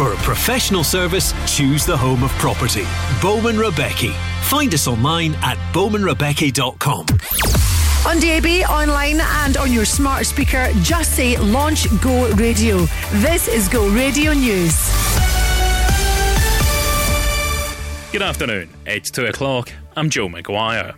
For a professional service, choose the home of property. Bowman Rebecca. Find us online at bowmanrebecca.com. On DAB, online, and on your smart speaker, just say Launch Go Radio. This is Go Radio News. Good afternoon. It's 2 o'clock. I'm Joe McGuire.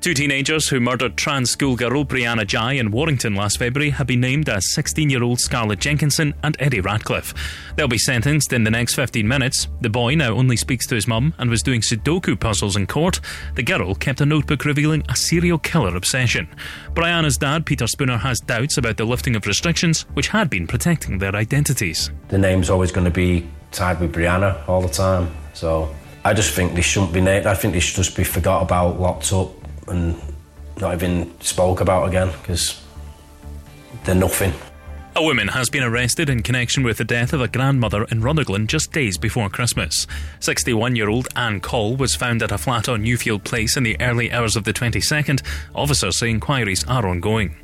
Two teenagers who murdered trans schoolgirl Brianna Ghey in Warrington last February have been named as 16 year old Scarlett Jenkinson and Eddie Ratcliffe. They'll be sentenced in the next 15 minutes. The boy now only speaks to his mum and was doing Sudoku puzzles in court. The girl kept a notebook revealing a serial killer obsession. Brianna's dad, Peter Spooner, has doubts about the lifting of restrictions, which had been protecting their identities. The name's always going to be tied with Brianna all the time, so I just think they shouldn't be named. I think they should just be forgot about, locked up, and not even spoke about again because they're nothing. A woman has been arrested in connection with the death of a grandmother in Rutherglen just days before Christmas. 61 year old Anne Cole was found at a flat on Newfield Place in the early hours of the 22nd. Officers say inquiries are ongoing.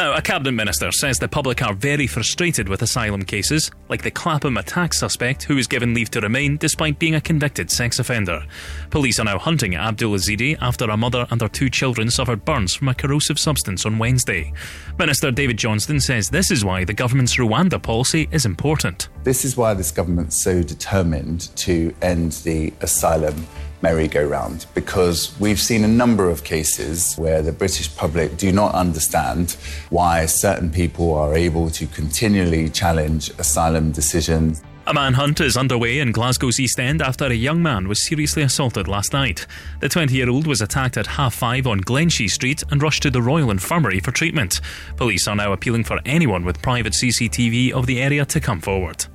Now, a cabinet minister says the public are very frustrated with asylum cases, like the Clapham attack suspect who was given leave to remain despite being a convicted sex offender. Police are now hunting Abdul Ezedi after a mother and her two children suffered burns from a corrosive substance on Wednesday. Minister David Johnston says this is why the government's Rwanda policy is important. This is why this government's so determined to end the asylum merry-go-round because we've seen a number of cases where the British public do not understand why certain people are able to continually challenge asylum decisions. A manhunt is underway in Glasgow's East End after a young man was seriously assaulted last night. The 20 year old was attacked at half five on Glenshee Street and rushed to the Royal Infirmary for treatment. Police are now appealing for anyone with private CCTV of the area to come forward.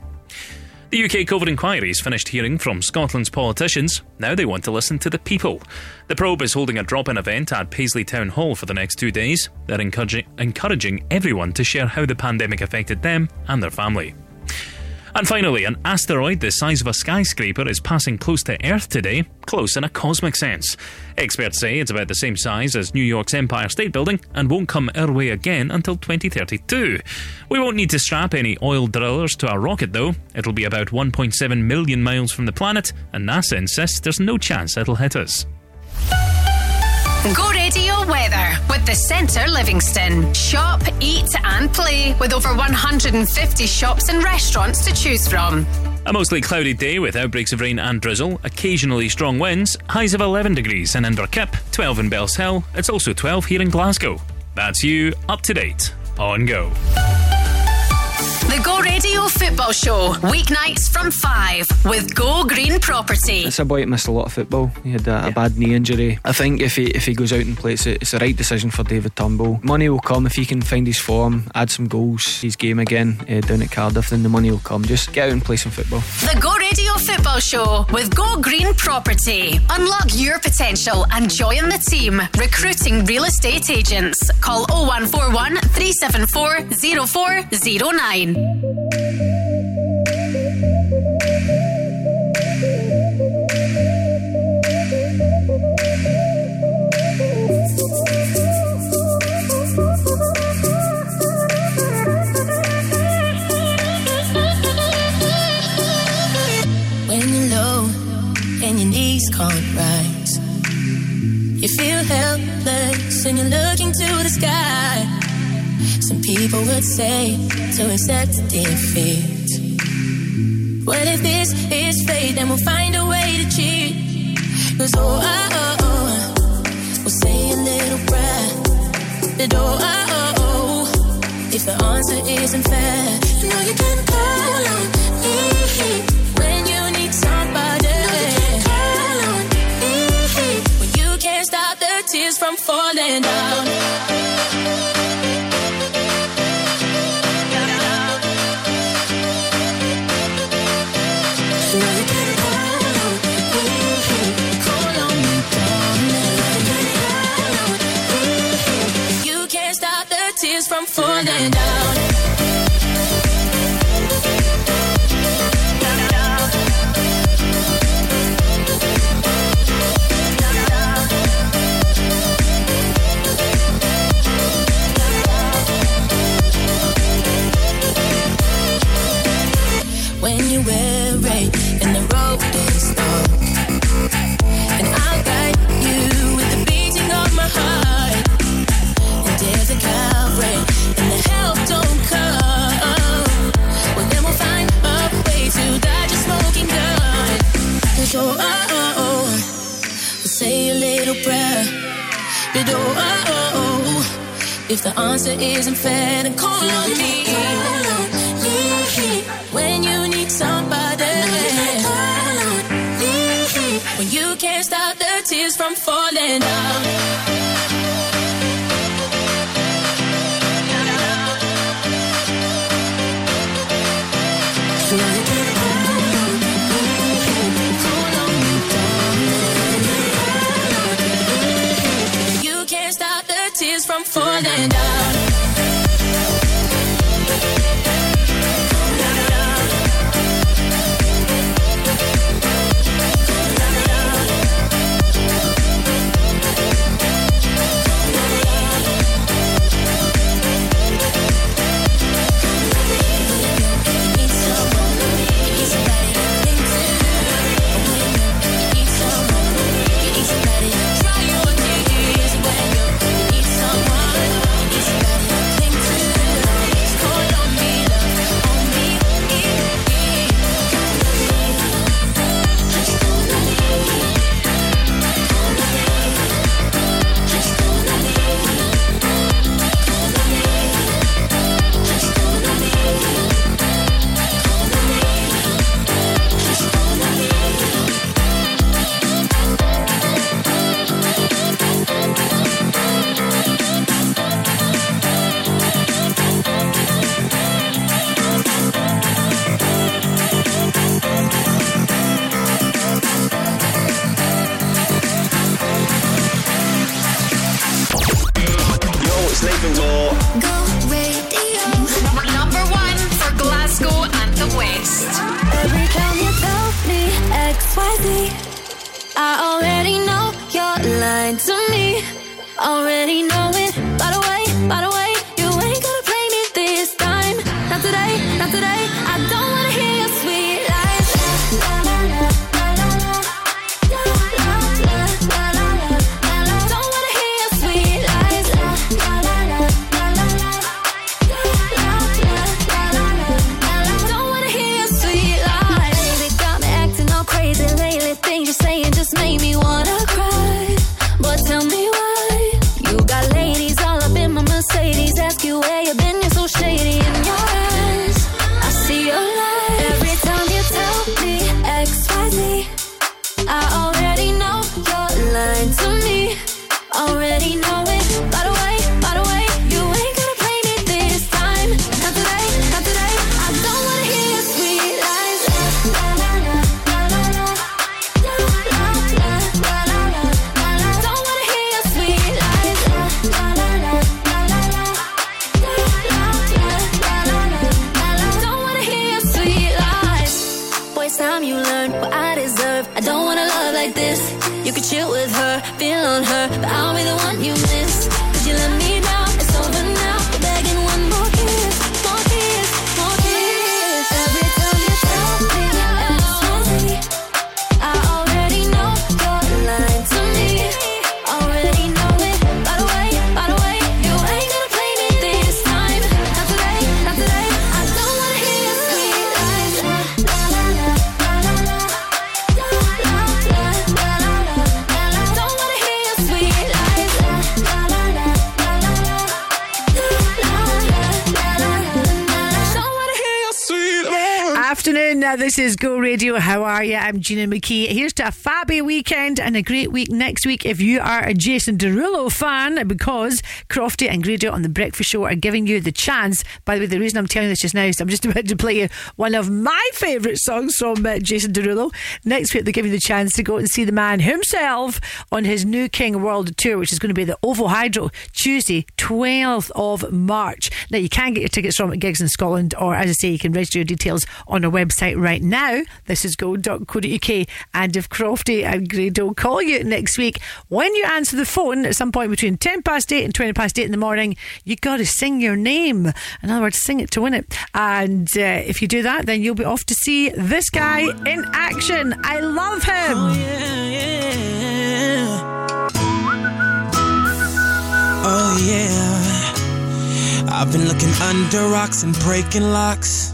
The UK COVID inquiries finished hearing from Scotland's politicians. Now they want to listen to the people. The probe is holding a drop in event at Paisley Town Hall for the next two days. They're encouraging, encouraging everyone to share how the pandemic affected them and their family. And finally, an asteroid the size of a skyscraper is passing close to Earth today, close in a cosmic sense. Experts say it's about the same size as New York's Empire State Building and won't come our way again until 2032. We won't need to strap any oil drillers to our rocket though. It'll be about 1.7 million miles from the planet, and NASA insists there's no chance it'll hit us. Go Radio Weather with the Centre Livingston. Shop, eat, and play with over 150 shops and restaurants to choose from. A mostly cloudy day with outbreaks of rain and drizzle, occasionally strong winds, highs of 11 degrees in Inverkip, 12 in Bellshill, it's also 12 here in Glasgow. That's you up to date on Go. The Go Radio Football Show, weeknights from 5 with Go Green Property. It's a boy that missed a lot of football. He had a, a bad knee injury. I think if he if he goes out and plays it, it's the right decision for David Turnbull. Money will come if he can find his form, add some goals, his game again uh, down at Cardiff, then the money will come. Just get out and play some football. The Go Radio Football Show with Go Green Property. Unlock your potential and join the team. Recruiting real estate agents. Call 0141 374 0409. When you're low and your knees can't rise, you feel helpless and you're looking to the sky. Some people would say to accept defeat. What if this is fate? Then we'll find a way to cheat. Cause oh, oh, oh, oh, we'll say a little prayer. But oh, oh, oh, oh, if the answer isn't fair, you know you can call on me when you need somebody. When you can't stop the tears from falling down. From falling down. If the answer isn't fair, then call on me. When you need somebody, when you can't stop the tears from falling out. Radio. How are you? I'm Gina McKie. Here's to a fabby weekend and a great week next week if you are a Jason Derulo fan, because Crofty and Grado on The Breakfast Show are giving you the chance. By the way, the reason I'm telling you this just now is I'm just about to play you one of my favourite songs from uh, Jason Derulo. Next week, they're giving you the chance to go and see the man himself on his Nu King World Tour, which is going to be the OVO Hydro Tuesday, 12th of March. Now, you can get your tickets from at gigs in Scotland, or as I say, you can register your details on our website right now. This is gold.co.uk. And if Crofty and Grado call you next week, when you answer the phone at some point between 10 past 8 and 20 past 8 in the morning, you got to sing your name. In other words, sing it to win it. And uh, if you do that, then you'll be off to see this guy in action. I love him. Oh, yeah, yeah. Oh, yeah. I've been looking under rocks and breaking locks.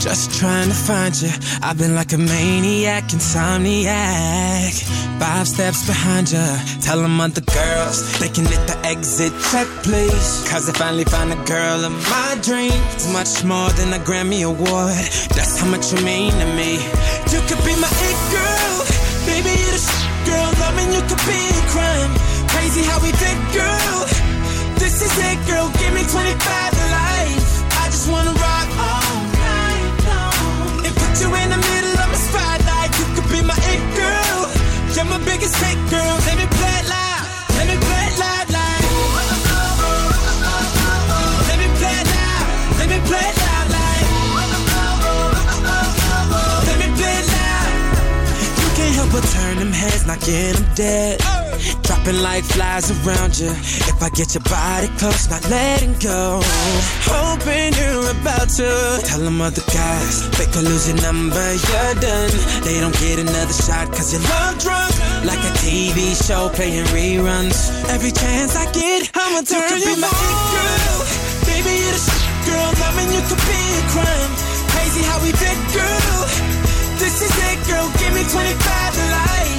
Just trying to find you. I've been like a maniac, insomniac. Five steps behind you. Tell them other girls they can hit the exit check, please. Cause I finally found a girl of my dreams. Much more than a Grammy Award. That's how much you mean to me. You could be my it girl. Baby, you're the shit girl. Loving you could be a crime. Crazy how we did, girl. This is it, girl. Give me 25 to life. I just wanna rock all night long. And put you in the middle of my spotlight. You could be my it girl. You're my biggest hit, girl. Let me play it loud. Let me play it loud, like. Let me play loud. Let me play it loud, like. Let me play loud. You can't help but turn them heads, knocking them dead. Dropping like flies around you. If I get your body close, not letting go. Hoping you're about to tell them other guys. They could lose your number, you're done. They don't get another shot cause you're love drunk. Like a TV show playing reruns. Every chance I get, I'ma turn you, could be my it girl. Baby, you're the shit, girl. Loving you could be a crime. Crazy how we did, girl. This is it, girl. Give me 25 to life.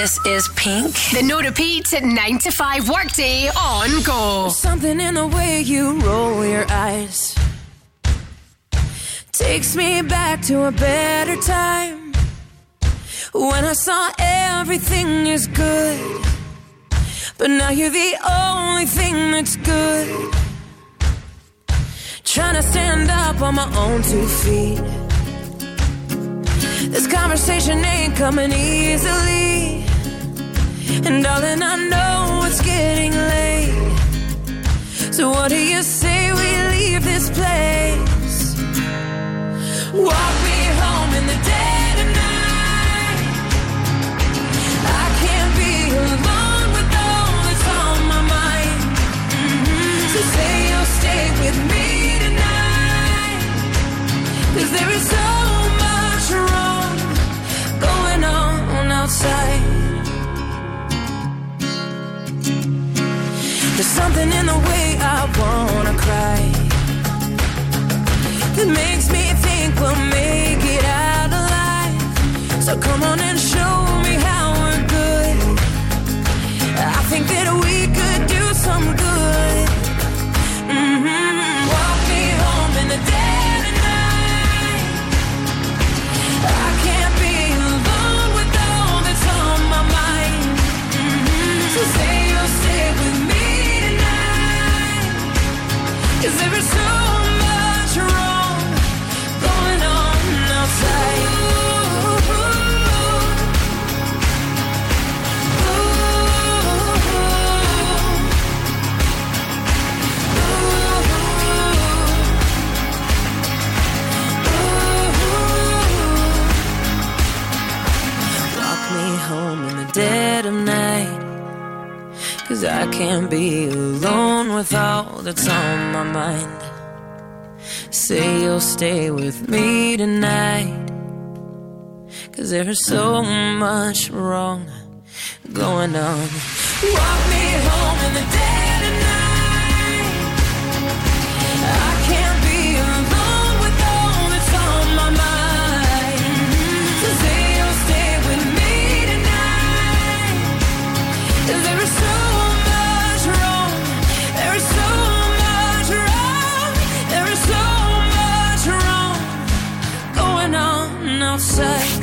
This is Pink. The no repeat at 9 to 5 workday on Go. Something in the way you roll your eyes takes me back to a better time when I saw everything is good. But now you're the only thing that's good. Trying to stand up on my own two feet. This conversation ain't coming easily. And darling, I know it's getting late. So what do you say we leave this place? Walk me home in the dead of night. I can't be alone with all that's on my mind. Mm-hmm. So say you'll stay with me tonight. Cause there is so much wrong going on outside. There's something in the way I wanna cry that makes me think we'll make it out alive. So come on and show Cause I can't be alone with all that's on my mind. Say you'll stay with me tonight. Cause there's so much wrong going on. Walk me home in the day. outside.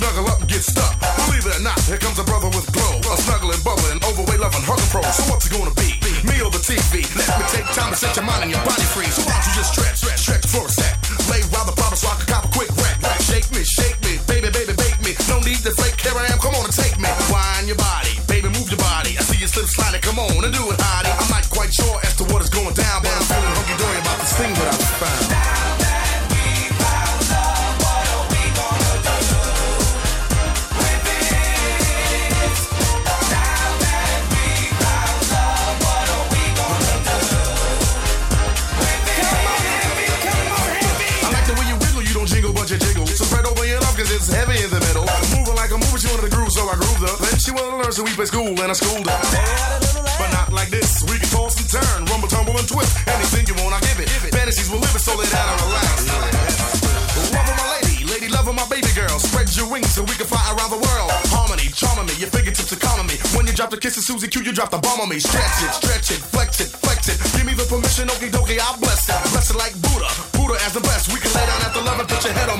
snuggle up and get stuck. Believe it or not, here comes a brother with glow. A snuggling, bubbling, overweight, loving hugger pro. So what's it gonna be? Me or the TV? Let me take time to set your mind and your body free. So why don't you just at school and I schooled her. But not like this. We can toss and turn, rumble, tumble, and twist. Anything you want, I give it. Fantasies will live it, so lay out and relax. Love of my lady, lady love of my baby girl. Spread your wings so we can fly around the world. Harmony, charm me, your fingertips are calming me. When you drop the kiss of Susie Q, you drop the bomb on me. Stretch it, stretch it, flex it, flex it. Give me the permission, okie dokie, I bless it. Bless it like Buddha, Buddha as the best. We can lay down at the love and put your head on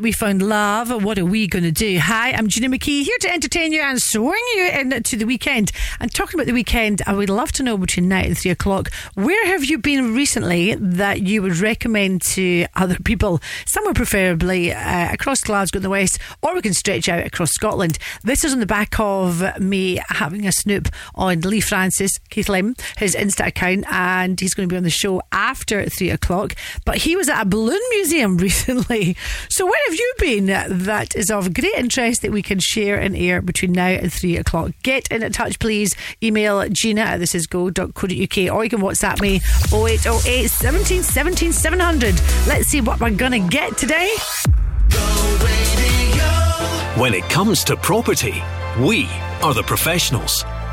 that we found love, what are we going to do? Hi, I'm Gina McKie here to entertain you and swing you into the weekend. And talking about the weekend, I would love to know between now and three o'clock, where have you been recently that you would recommend to other people? Somewhere preferably uh, across Glasgow in the west, or we can stretch out across Scotland. This is on the back of me having a snoop on Leigh Francis, Keith Lemon, his Insta account, and he's going to be on the show after three o'clock. But he was at a balloon museum recently. So where have you been that is of great interest that we can share and air between now and three o'clock? Get in touch, please. Email Gina at thisisgo.co.uk or you can WhatsApp me 0808 17 17 700. Let's see what we're going to get today. When it comes to property, we are the professionals.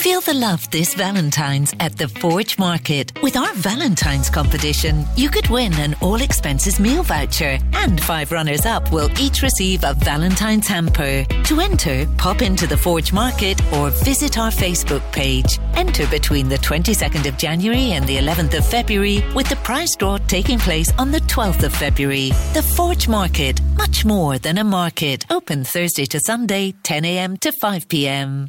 Feel the love this Valentine's at the Forge Market. With our Valentine's competition, you could win an all expenses meal voucher, and five runners up will each receive a Valentine's hamper. To enter, pop into the Forge Market or visit our Facebook page. Enter between the 22nd of January and the 11th of February, with the prize draw taking place on the 12th of February. The Forge Market, much more than a market. Open Thursday to Sunday, 10am to 5pm.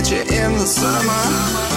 met in the summer.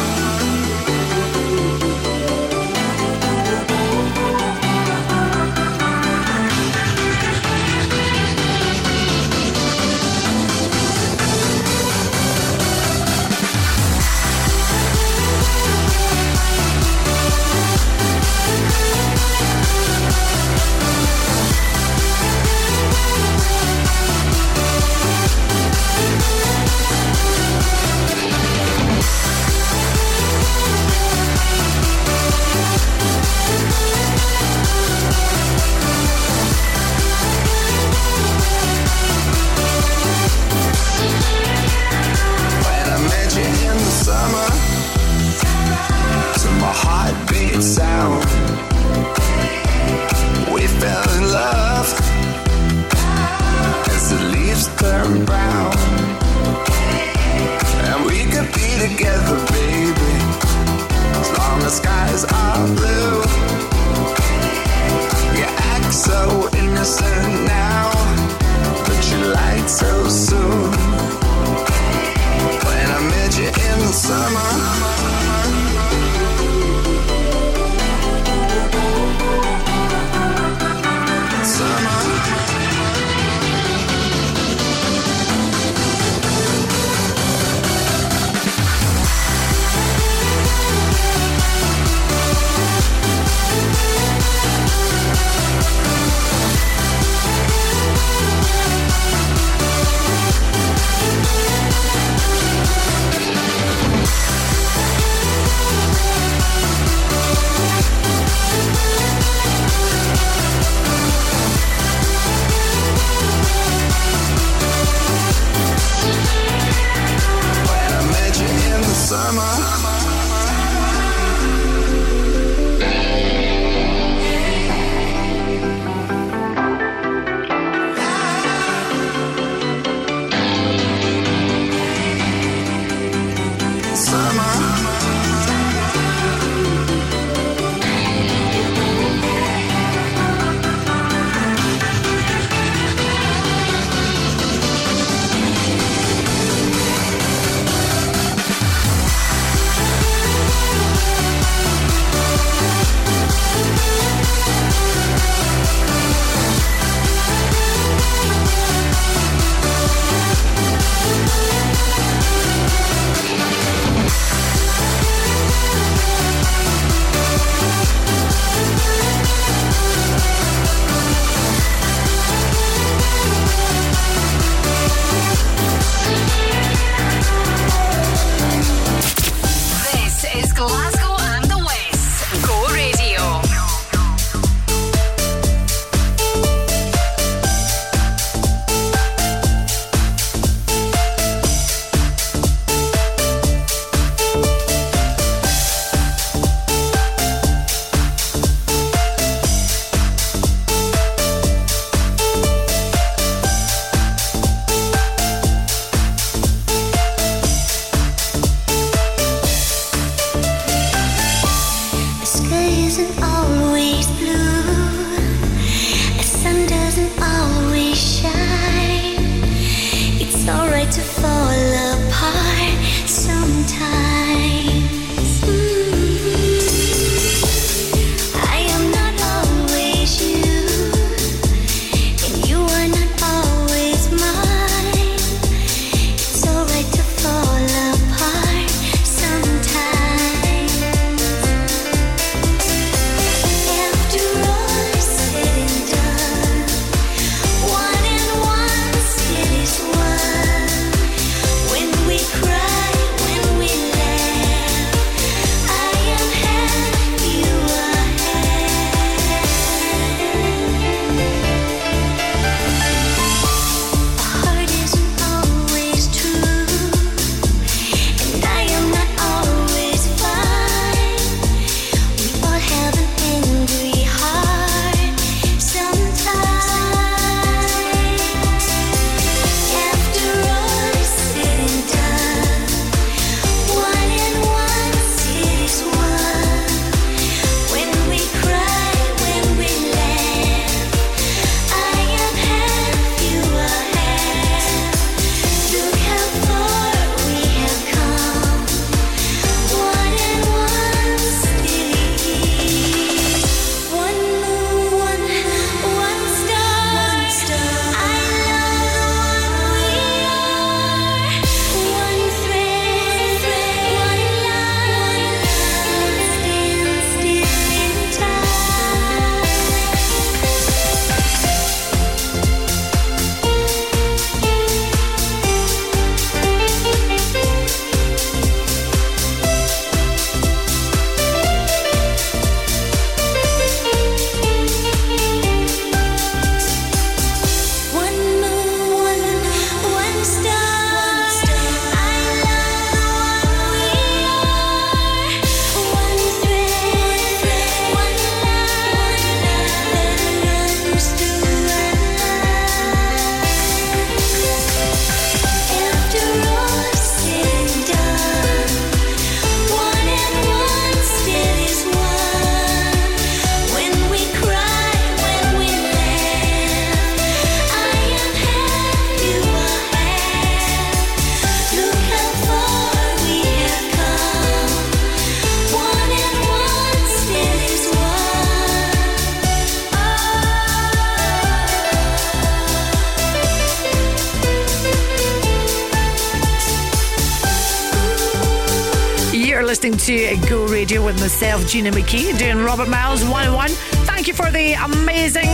Radio with myself, Gina McKie, doing Robert Miles 101. Thank you for the amazing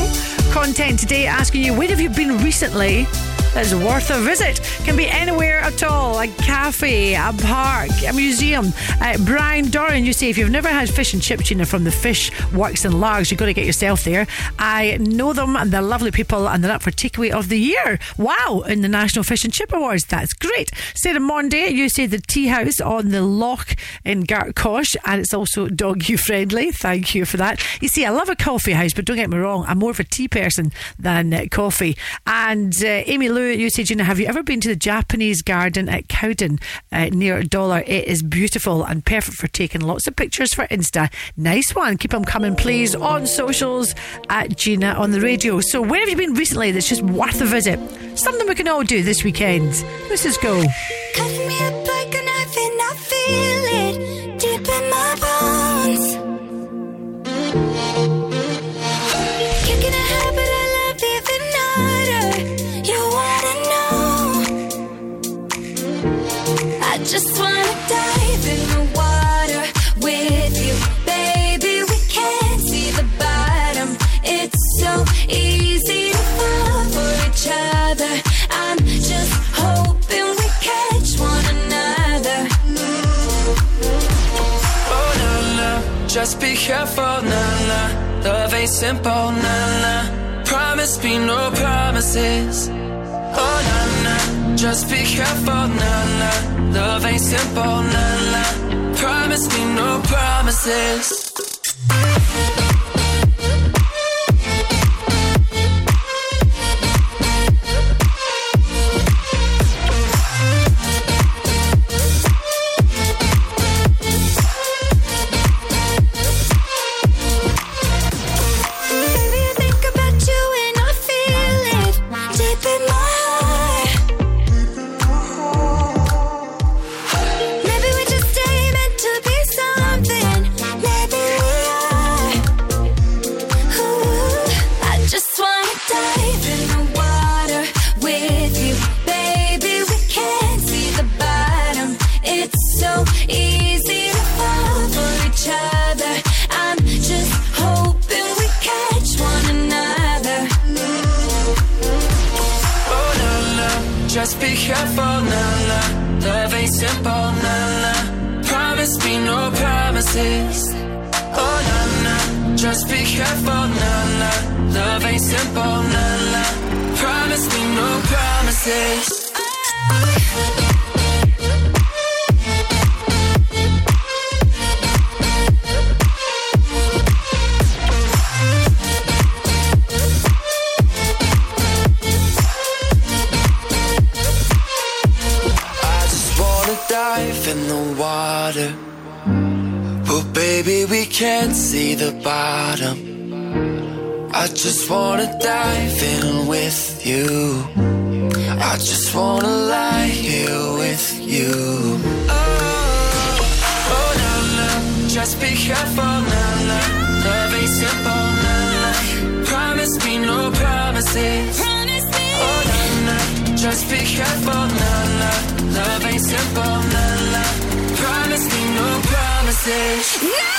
content today, asking you, where have you been recently? That's worth a visit. Can be anywhere at all a cafe, a park, a museum. Uh, Brian Doran, you see, if you've never had fish and chip tuna from the Fish Works in Largs, you've got to get yourself there. I know them and they're lovely people and they're up for takeaway of the year. Wow, in the National Fish and Chip Awards. That's great. Sarah Monday, you say the tea house on the loch in Gartcosh and it's also doggy friendly. Thank you for that. You see, I love a coffee house, but don't get me wrong, I'm more of a tea person than uh, coffee. And uh, Amy Lou, you said, Gina, have you ever been to the Japanese garden at Cowden uh, near Dollar? It is beautiful and perfect for taking lots of pictures for Insta. Nice one. Keep them coming, please, on socials at Gina on the radio. So, where have you been recently that's just worth a visit? Something we can all do this weekend. Let's just go. Cutting me up like a knife and I feel just wanna dive in the water with you, baby. We can't see the bottom It's so easy to fall for each other I'm just hoping we catch one another Oh no, just be careful, na na. Love ain't simple, na na. Promise me no promises. Oh na na, just be careful, na na. Love ain't simple, na na. Promise me no promises. Promises. Oh, nah, nah. Just be careful, nah, nah. Love ain't simple, nah, nah. Promise me no promises. I can't see the bottom. I just wanna dive in with you. I just wanna lie here with you. Oh, oh, no, no. Just be careful, no, no. Love ain't simple, no, no. Promise me no promises. Oh, no, no. Just be careful, no, no. Love ain't simple, no, no. Promise me no promises.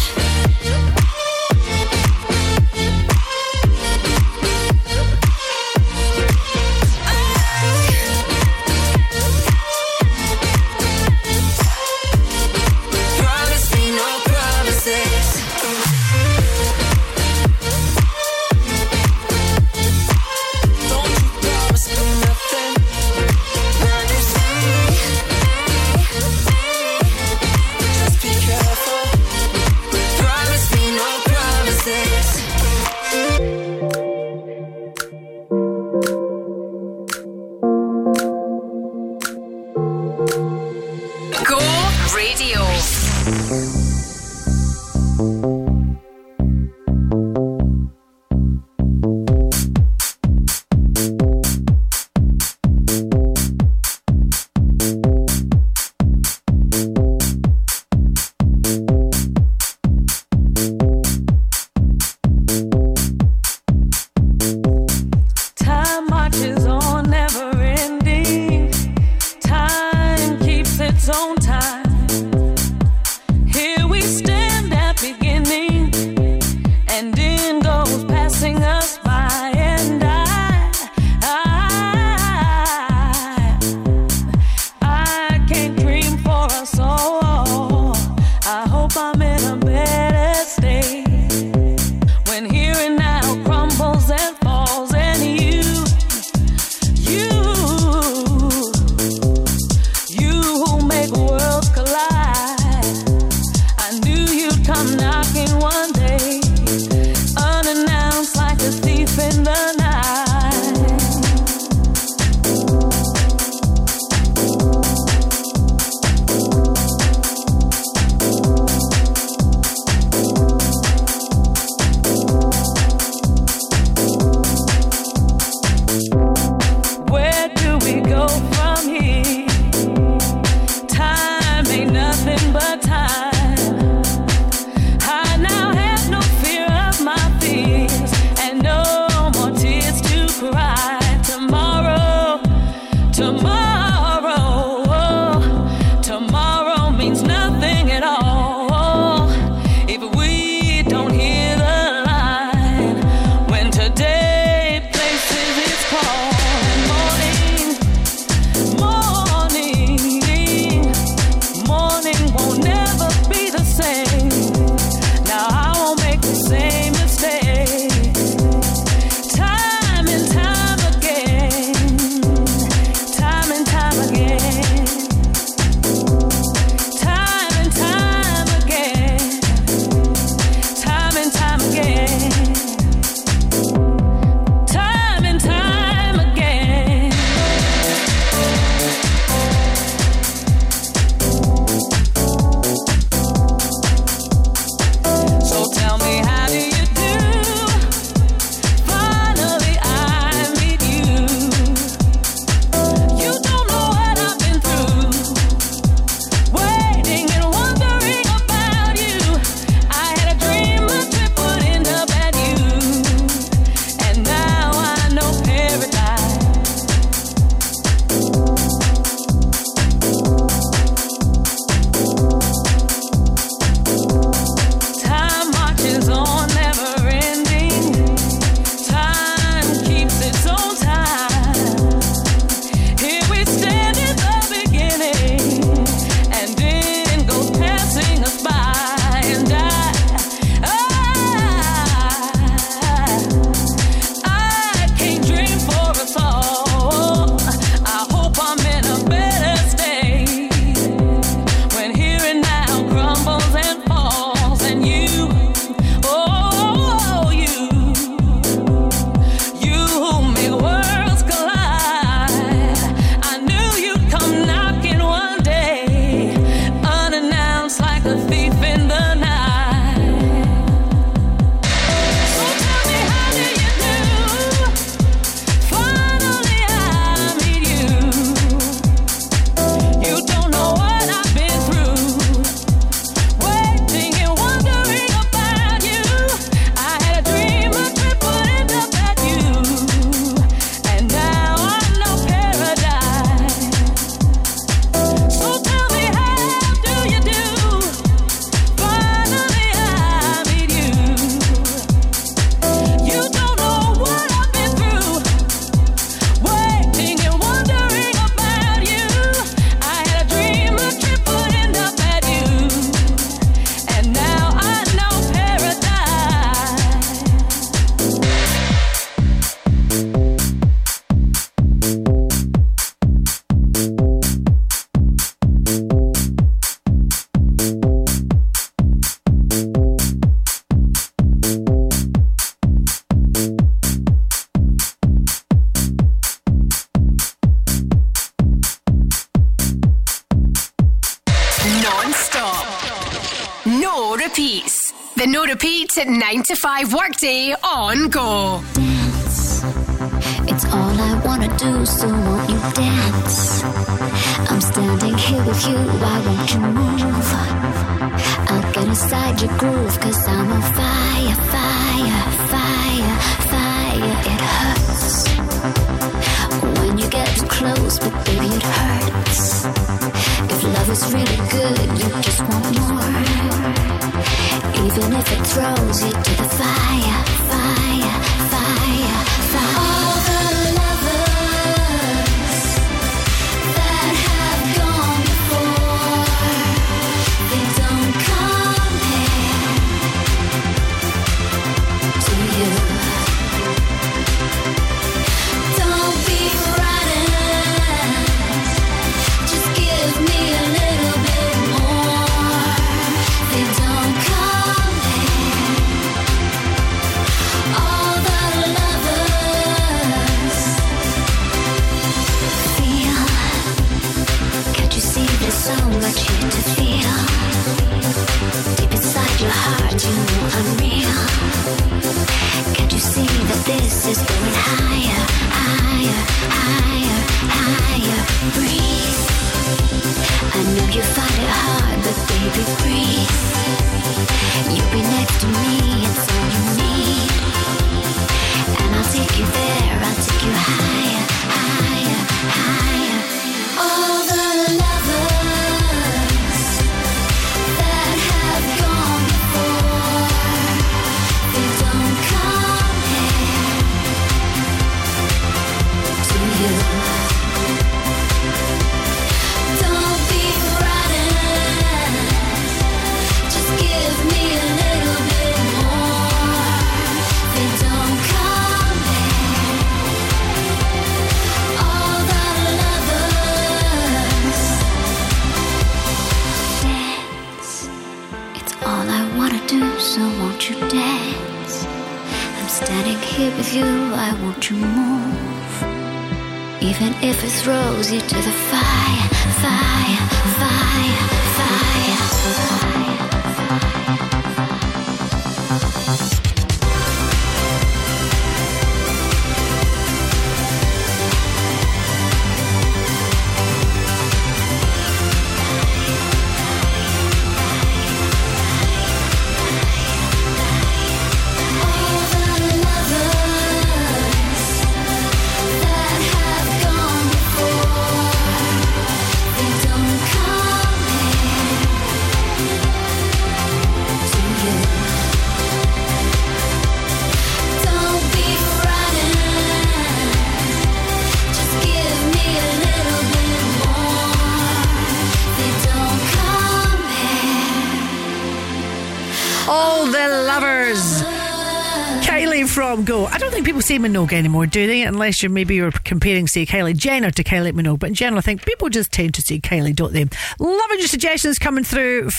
Say Minogue anymore, do they? Unless you're maybe you're comparing, say, Kylie Jenner to Kylie Minogue. But in general, I think people just tend to see Kylie, don't they? Loving your suggestions coming through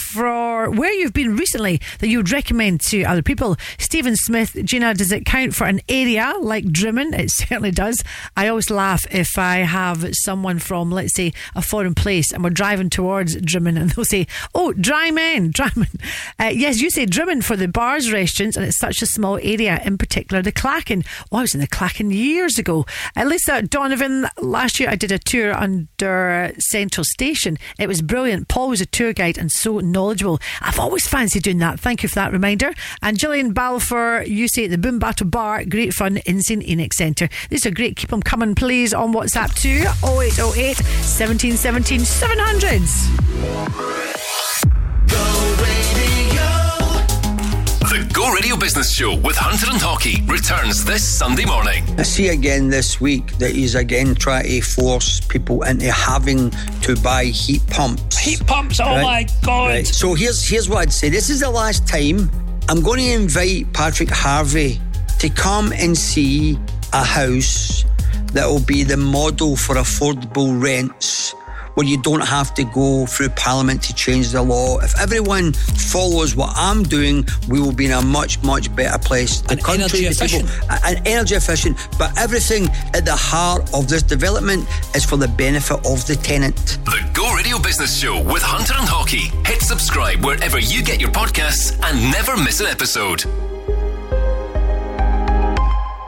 for where you've been recently that you would recommend to other people. Stephen Smith, Gina, does it count for an area like Drummond? It certainly does. I always laugh if I have someone from, let's say, a foreign place and we're driving towards Drummond and they'll say, Oh, Drymen, Drymen. Uh, yes, you say Drummond for the bars, restaurants, and it's such a small area, in particular the Clachan. Oh, I was in the Clachan years ago. At least at Donovan, last year I did a tour under Central Station. It was brilliant. Paul was a tour guide and so knowledgeable. I've always fancied doing that. Thank you for that reminder. And Gillian Balfour, you say at the Boom Battle Bar, great fun in St Enoch Centre. These are great. Keep them coming, please, on WhatsApp too. 0808 1717 700s. Go Radio Business Show with Hunter and Hockey returns this Sunday morning. I see again this week that he's again trying to force people into having to buy heat pumps. Heat pumps, oh my God. Right. So here's here's what I'd say. This is the last time I'm going to invite Patrick Harvey to come and see a house that will be the model for affordable rents where you don't have to go through Parliament to change the law. If everyone follows what I'm doing, we will be in a much, much better place. The And energy the people- efficient. and energy efficient, but everything at the heart of this development is for the benefit of the tenant. The Go Radio Business Show with Hunter and Hockey. Hit subscribe wherever you get your podcasts and never miss an episode.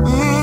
Mm,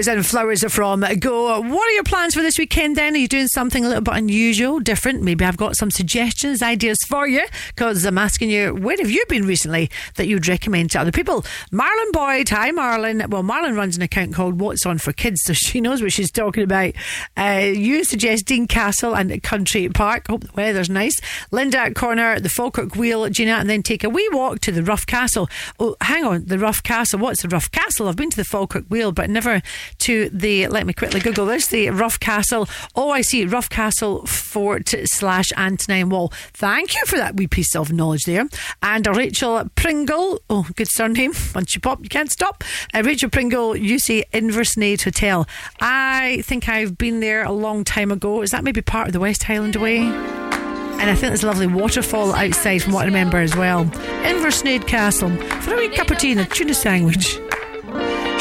Cyrus and Flowers are from Go. What are your plans for this weekend then? Are you doing something a little bit unusual, different? Maybe I've got some suggestions, ideas for you because I'm asking you, where have you been recently that you'd recommend to other people? Marlon Boyd. Hi, Marlon. Well, Marlon runs an account called What's On for Kids, so she knows what she's talking about. Uh, you suggest Dean Castle and Country Park. Hope the weather's nice. Linda at Corner, the Falkirk Wheel, Gina, and then take a wee walk to the Rough Castle. Oh, hang on, the Rough Castle. What's the Rough Castle? I've been to the Falkirk Wheel, but never to the. Let me quickly Google this. The Rough Castle. Oh, I see. Rough Castle Fort slash Antonine Wall. Thank you for that wee piece of knowledge there. And Rachel Pringle. Pringle, oh, good surname. Once you pop, you can't stop. Uh, Rachel Pringle, UC Inversnaid Hotel. I think I've been there a long time ago. Is that maybe part of the West Highland Way? And I think there's a lovely waterfall outside, from what I remember as well. Inversnaid Castle for a wee cup of tea and a tuna sandwich.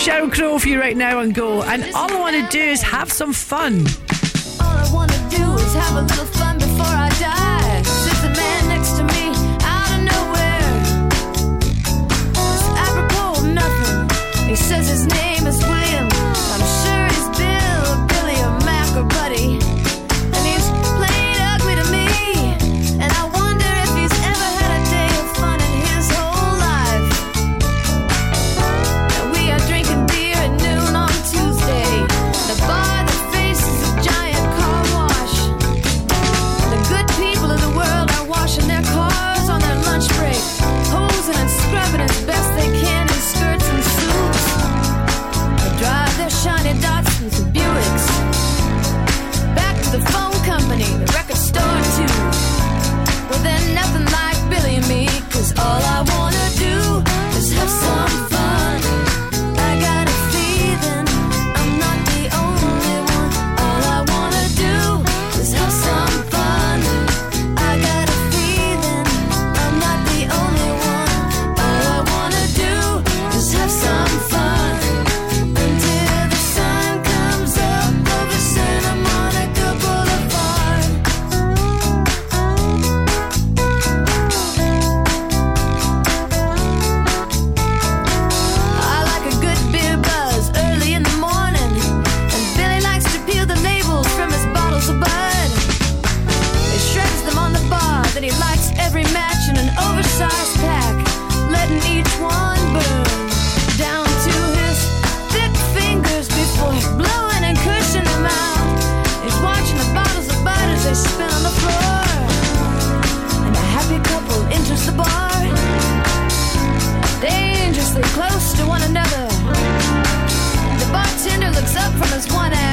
Sheryl Crow for you right now and go. And all I want to do is have some fun. All I want to do is have a little fun. says his name. close to one another. The bartender looks up from his one ass.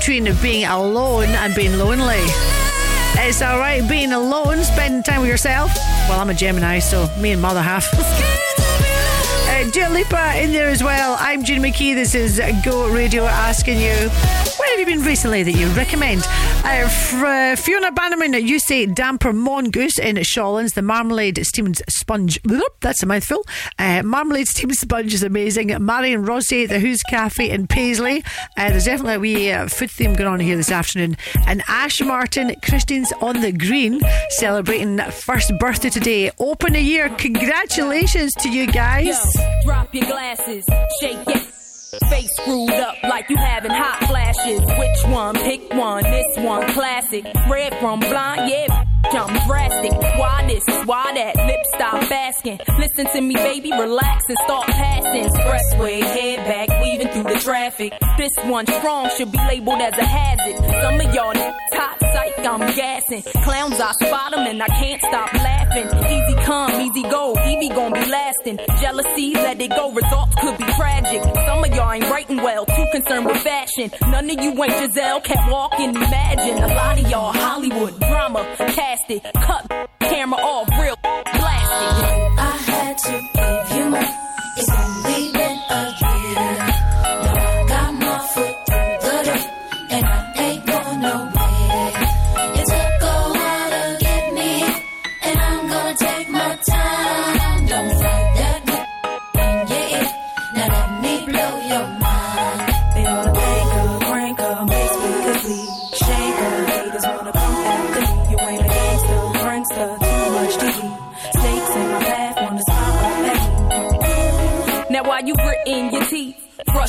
Between being alone and being lonely. It's alright being alone, spending time with yourself. Well, I'm a Gemini, so me and mother half. Uh, Dua Lipa in there as well. I'm Gina McKie. This is Go Radio asking you, been recently that you recommend? Uh, for, uh, Fiona Bannerman, you say Damper Mongoose in Shawlands. The marmalade steamed sponge. That's a mouthful. Uh, marmalade steamed sponge is amazing. Marion Rossi, the Who's Cafe in Paisley. Uh, there's definitely a wee uh, food theme going on here this afternoon. And Ash Martin, Christine's on the Green, celebrating first birthday today. Open a year. Congratulations to you guys. Yo, drop your glasses, shake it. Face screwed up like you having hot flashes. Which one? Pick one. This one classic. Red from blind, yeah. I'm drastic. Why this? Why that? Lip stop asking. Listen to me, baby. Relax and start passing. Expressway, head back, weaving through the traffic. This one strong should be labeled as a hazard. Some of y'all top psych, I'm gassing. Clowns, I spot 'em and I can't stop laughing. Easy come, easy go. Evie gon' be lasting. Jealousy, let it go. Results could be tragic. Some of y'all ain't writing well, too concerned with fashion. None of you ain't Giselle, can't walk and imagine. A lot of y'all Hollywood drama, cast cut camera off, real blasted. I had to give you more. It's only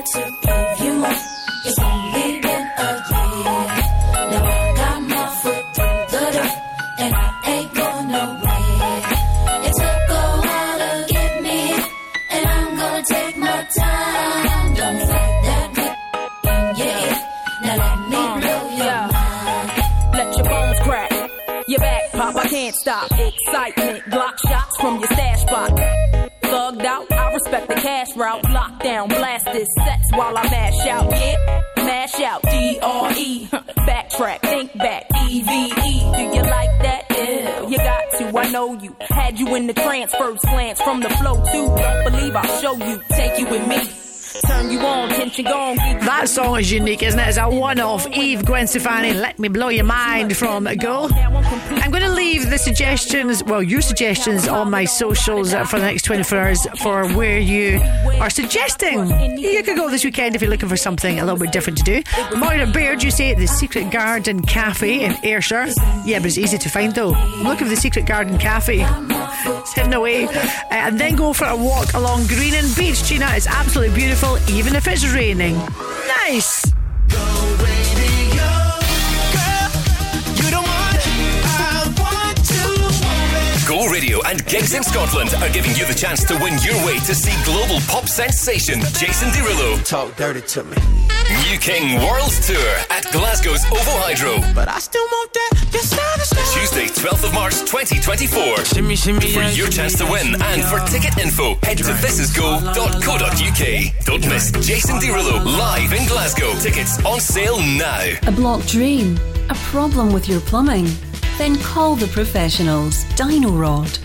I to give you more. It's only been a year. Now I got my foot through the door, and I ain't going nowhere. It took a while to get me, and I'm gonna take my time. Don't fight that good in your ear. Now let me uh, blow your mind. Let your bones crack. Your back pop, I can't stop. Blast this sets while I mash out. Yeah, mash out. D R E. Backtrack, think back. E V E. Do you like that? Yeah, you got to. I know you. Had you in the trance, first glance from the flow too. Don't believe I'll show you. Take you with me. Turn you on, tension gone. That song is unique, isn't it? It's a one off. Eve Gwen Stefani, Let Me Blow Your Mind from Go. I'm going to leave the suggestions, well, your suggestions on my socials for the next 24 hours for where you are suggesting you could go this weekend if you're looking for something a little bit different to do. Moira Baird, you say the Secret Garden Cafe in Ayrshire. Yeah, but it's easy to find though. Look for the Secret Garden Cafe. It's hidden away. Uh, and then go for a walk along Greenan Beach. Gina, it's absolutely beautiful, even if it's raining. Nice. And Gigs in Scotland are giving you the chance to win your way to see global pop sensation Jason Derulo. Talk dirty to me. Nu King World Tour at Glasgow's OVO Hydro. But I still want that. Yes, Tuesday, 12th of March 2024. Shimmy, shimmy, For yeah, your shimmy, chance to win shimmy, and for ticket info, head to thisisgo.co.uk. Don't miss Jason Derulo live in Glasgow. Tickets on sale now. A blocked drain? A problem with your plumbing? Then call the professionals, Dyno-Rod.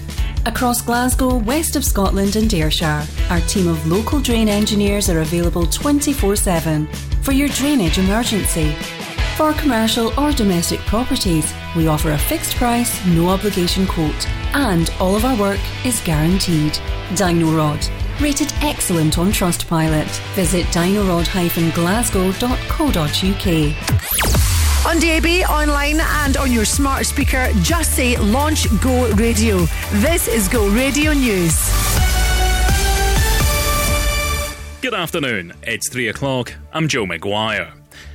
Across Glasgow, west of Scotland and Ayrshire, our team of local drain engineers are available 24 7 for your drainage emergency. For commercial or domestic properties, we offer a fixed price, no obligation quote, and all of our work is guaranteed. Dyno-Rod, rated excellent on Trustpilot. Visit dynorod-glasgow.co.uk. On DAB, online, and on your smart speaker, just say Launch Go Radio. This is Go Radio News. Good afternoon. It's 3 o'clock. I'm Joe McGuire.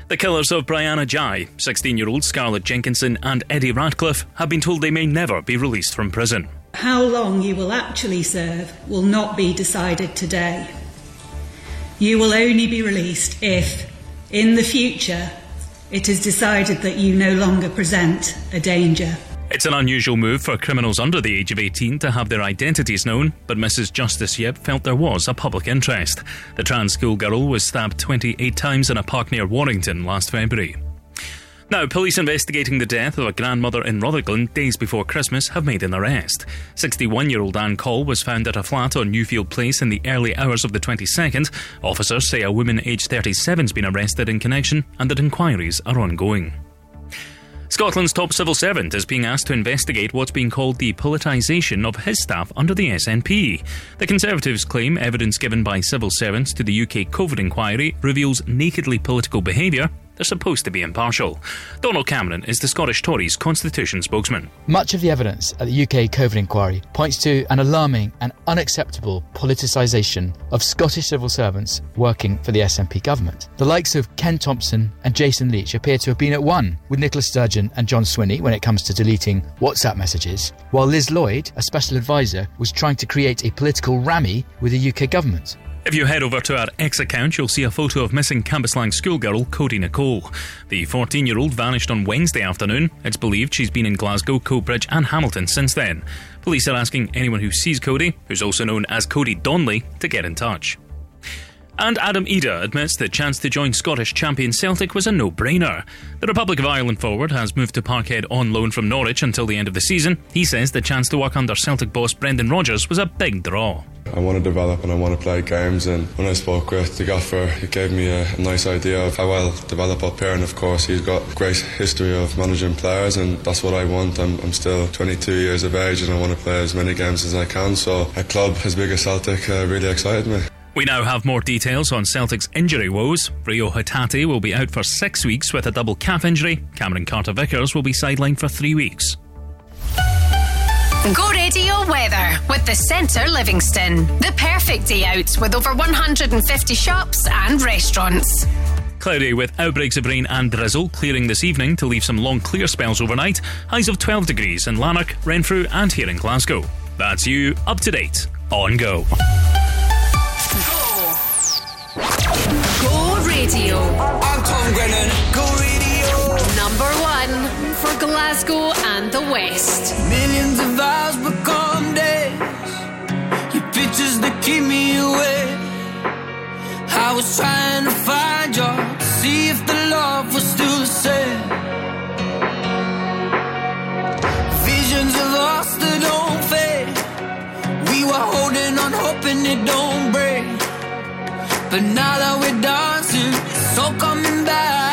The killers of Brianna Ghey, 16 year old Scarlett Jenkinson, and Eddie Ratcliffe have been told they may never be released from prison. How long you will actually serve will not be decided today. You will only be released if, in the future, it is decided that you no longer present a danger. It's an unusual move for criminals under the age of 18 to have their identities known, but Mrs. Justice Yip felt there was a public interest. The trans schoolgirl was stabbed 28 times in a park near Warrington last February. Now, police investigating the death of a grandmother in Rutherglen days before Christmas have made an arrest. 61 year old Anne Call was found at a flat on Newfield Place in the early hours of the 22nd. Officers say a woman aged 37 has been arrested in connection and that inquiries are ongoing. Scotland's top civil servant is being asked to investigate what's being called the politicisation of his staff under the SNP. The Conservatives claim evidence given by civil servants to the UK COVID inquiry reveals nakedly political behaviour. They're supposed to be impartial. Donald Cameron is the Scottish Tories constitution spokesman. Much of the evidence at the UK COVID inquiry points to an alarming and unacceptable politicisation of Scottish civil servants working for the SNP government. The likes of Ken Thomson and Jason Leitch appear to have been at one with Nicola Sturgeon and John Swinney when it comes to deleting WhatsApp messages, while Liz Lloyd, a special advisor, was trying to create a political rammy with the UK government. If you head over to our X account, you'll see a photo of missing Cambuslang schoolgirl Cody Nicole. The 14 year old vanished on Wednesday afternoon. It's believed she's been in Glasgow, Coatbridge, and Hamilton since then. Police are asking anyone who sees Cody, who's also known as Cody Donnelly, to get in touch. And Adam Idah admits the chance to join Scottish champion Celtic was a no brainer. The Republic of Ireland forward has moved to Parkhead on loan from Norwich until the end of the season. He says the chance to work under Celtic boss Brendan Rodgers was a big draw. I want to develop and I want to play games. And when I spoke with the gaffer, he gave me a, a nice idea of how I'll develop up here. And of course, he's got great history of managing players, and that's what I want. I'm, I'm still 22 years of age, and I want to play as many games as I can. So a club as big as Celtic uh, really excited me. We now have more details on Celtic's injury woes. Rio Hatate will be out for six weeks with a double calf injury. Cameron Carter Vickers will be sidelined for three weeks. Go Radio Weather with the Centre Livingston. The perfect day out with over 150 shops and restaurants. Cloudy with outbreaks of rain and drizzle clearing this evening to leave some long clear spells overnight. Highs of 12 degrees in Lanark, Renfrew, and here in Glasgow. That's you up to date on Go. Go Radio. I'm Tom Grennan. Go Radio. Number one for Glasgow and the West. Millions of hours become days. Your pictures that keep me awake. I was trying to find you to see if the love was still the same. Were holding on, hoping it don't break. But now that we're dancing, it's all coming back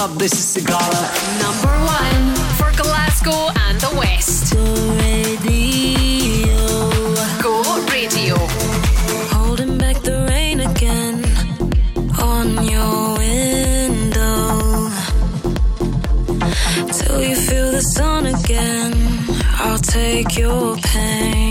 up? This is Sigala. Number one for Glasgow and the West. Go Radio. Holding back the rain again on your window. Till you feel the sun again, I'll take your pain.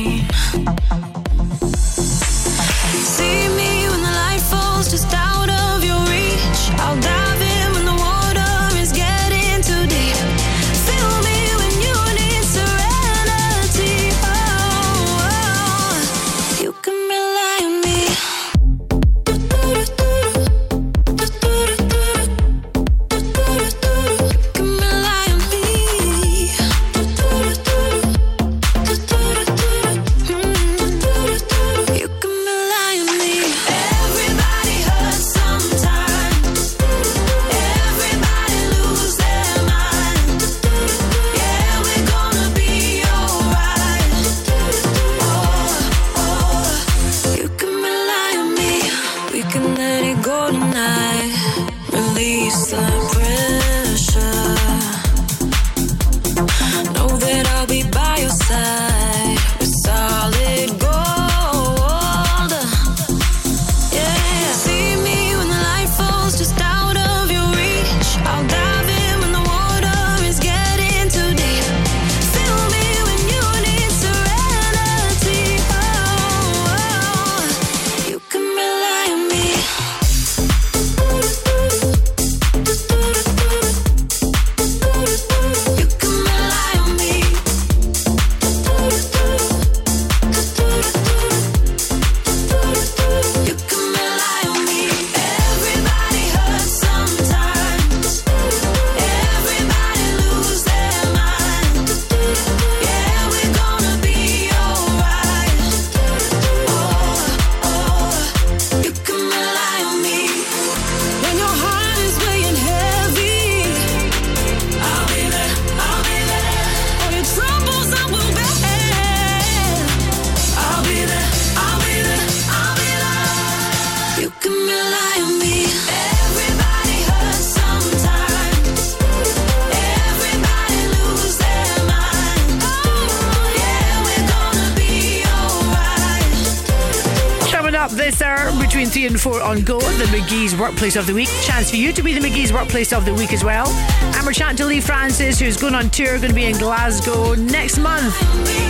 Workplace of the Week. Chance for you to be the McKie's Workplace of the Week as well. And we're chatting to Leigh Francis, who's going on tour, going to be in Glasgow next month.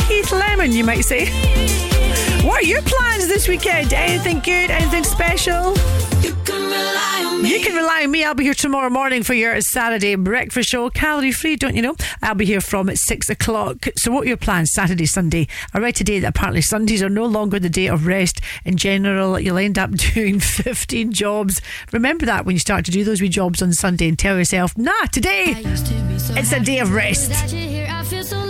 Keith Lemon, you might say. What are your plans this weekend? Anything good? Anything special? You can rely on You can rely on me. I'll be here tomorrow morning for your Saturday breakfast show. Calorie free, don't you know? I'll be here from 6 o'clock. So, what are your plans Saturday, Sunday? I read today that apparently Sundays are no longer the day of rest. In general, you'll end up doing 15 jobs. Remember that when you start to do those wee jobs on Sunday and tell yourself, nah, today it's a day of rest.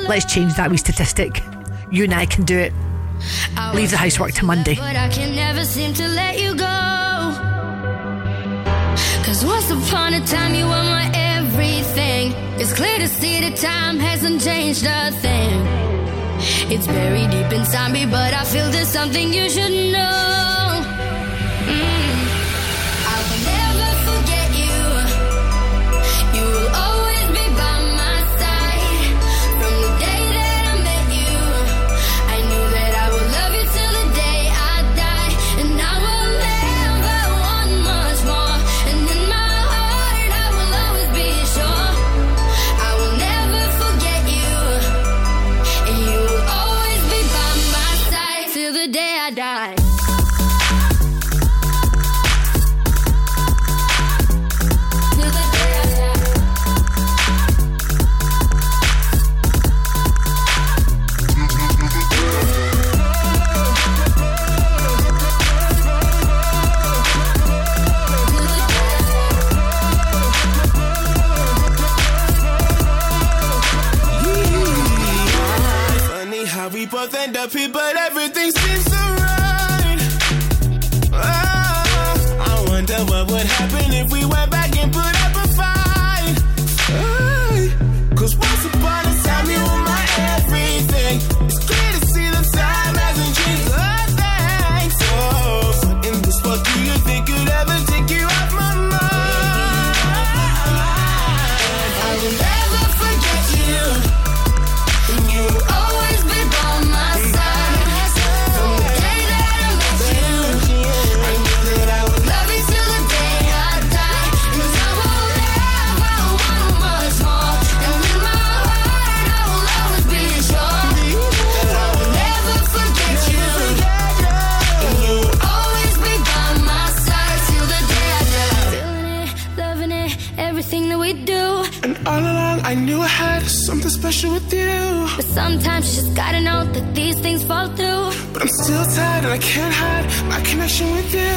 Let's change that wee statistic. You and I can do it. Leave the housework to Monday. But I can never seem to let you go. Cause once upon a time you were my everything. It's clear to see that time hasn't changed a thing. It's buried deep inside me, but I feel there's something you should know. Sometimes you just gotta know that these things fall through. But I'm still tired and I can't hide my connection with you.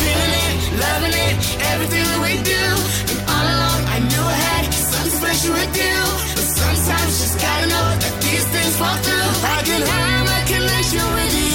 Feeling it, loving it, everything that we do. And all along I knew I had something special with you. But sometimes you just gotta know that these things fall through. I can hide my connection with you.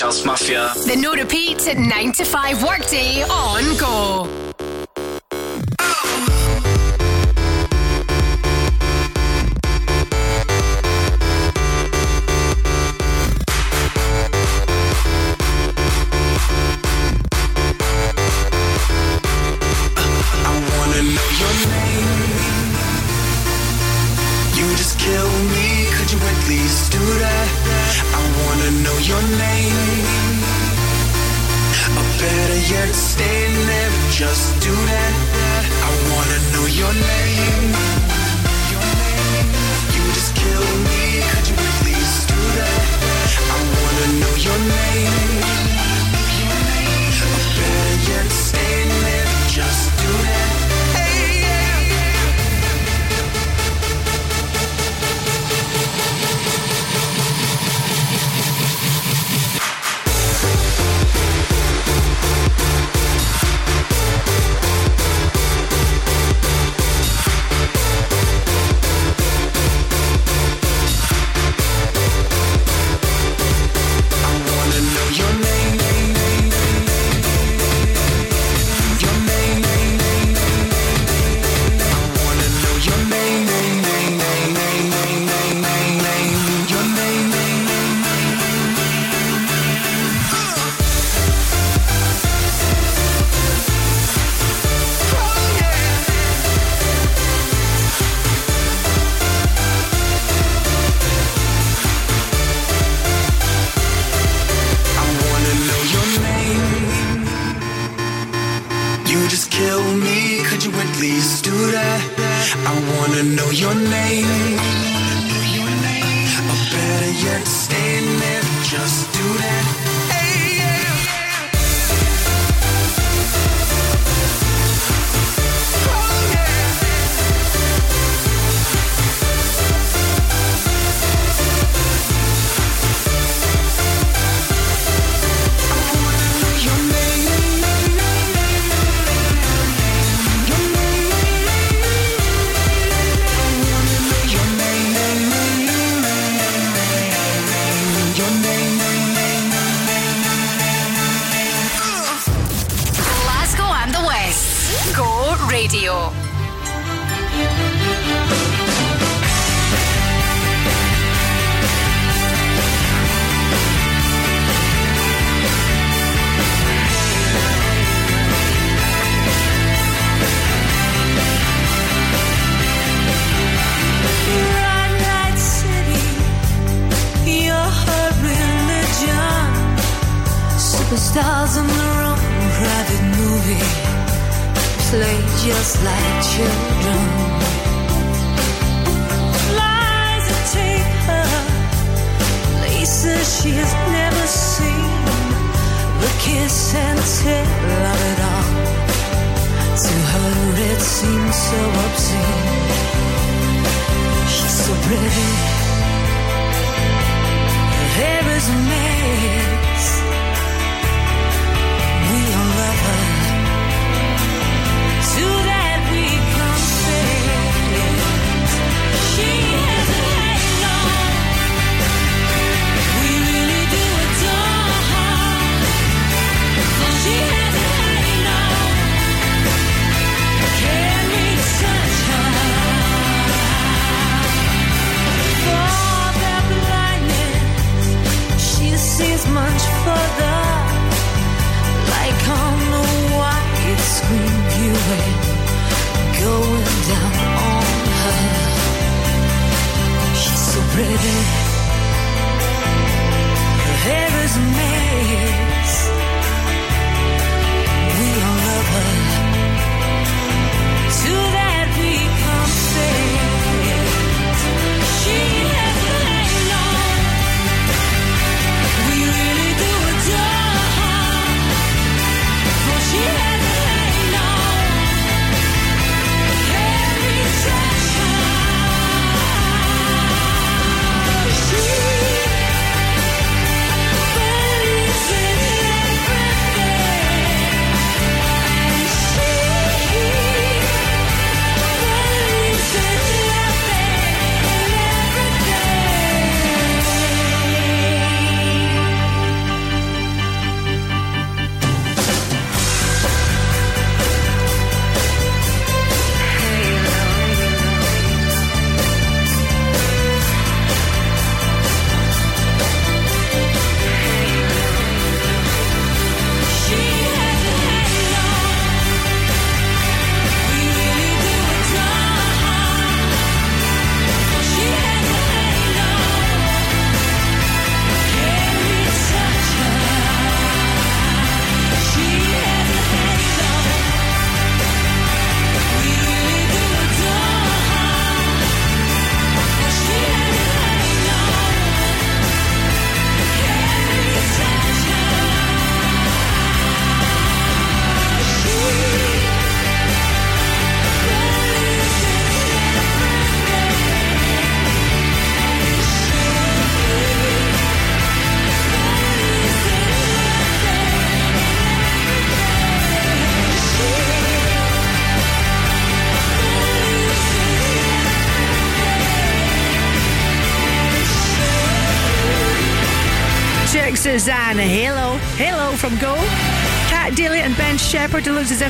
Mafia. The No Repeat at 9 to 5 workday on Go.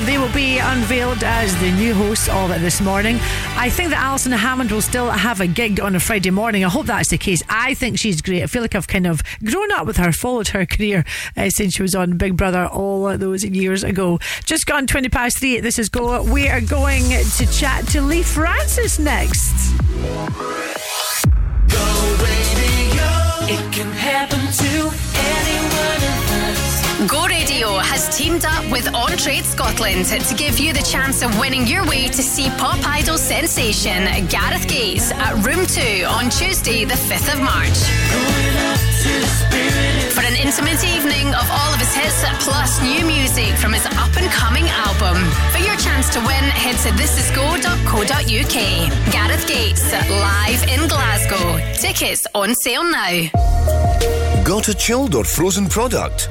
They will be unveiled as the new hosts of it this morning. I think that Alison Hammond will still have a gig on a Friday morning. I hope that's the case. I think she's great. I feel like I've kind of grown up with her, followed her career uh, since she was on Big Brother all those years ago. Just gone 20 past three. This is Go. We are going to chat to Leigh Francis next. It can happen to any one of us. Go Radio has teamed up with On Trade Scotland to give you the chance of winning your way to see Pop Idol sensation Gareth Gates at Room 2 on Tuesday, the 5th of March. For an intimate evening of all of his hits plus new music from his up and coming album. For your chance to win, head to thisisgo.co.uk. Gareth Gates live in Glasgow. Tickets on sale now. Got a chilled or frozen product?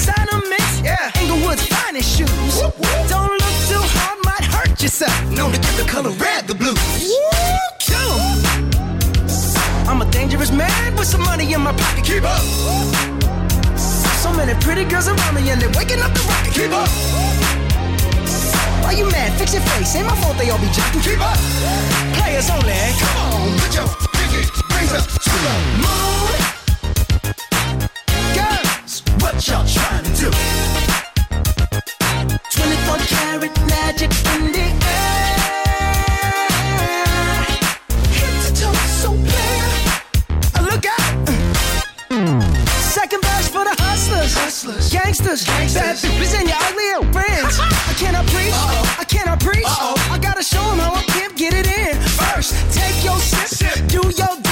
designer mix, Inglewood's finest shoes. Don't look too hard, might hurt yourself. Known to give the color red the blues. Kill 'em. I'm a dangerous man with some money in my pocket. Keep up. So many pretty girls around me and they're waking up the rocket. Keep up. Why you mad? Fix your face. Ain't my fault they all be jacking. Keep up. Players only. Come on, put your pinky rings up to the moon. What y'all trying to do? 24 karat magic in the air. Head to toe, so clear. Uh, Look out! Second verse for the hustlers, hustlers, gangsters, bad bitches, and your ugly old friends. I cannot preach, I cannot preach. I gotta show 'em how I pimp get it in. First, take your sip, do your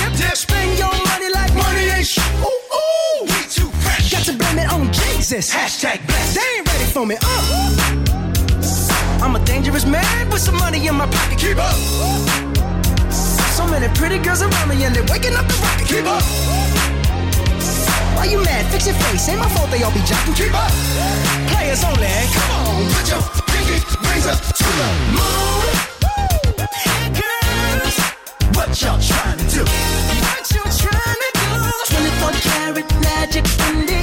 it on Jesus. Hashtag blessed. They ain't ready for me. Uh. I'm a dangerous man with some money in my pocket. Keep up. So many pretty girls around me and they're waking up the rocket. Keep up. Why you mad? Fix your face. Ain't my fault they all be jocking. Keep up. Players only. Come on, put your pinky rings up to the moon. Girls, what y'all trying to do? What you trying to do? 24 karat magic in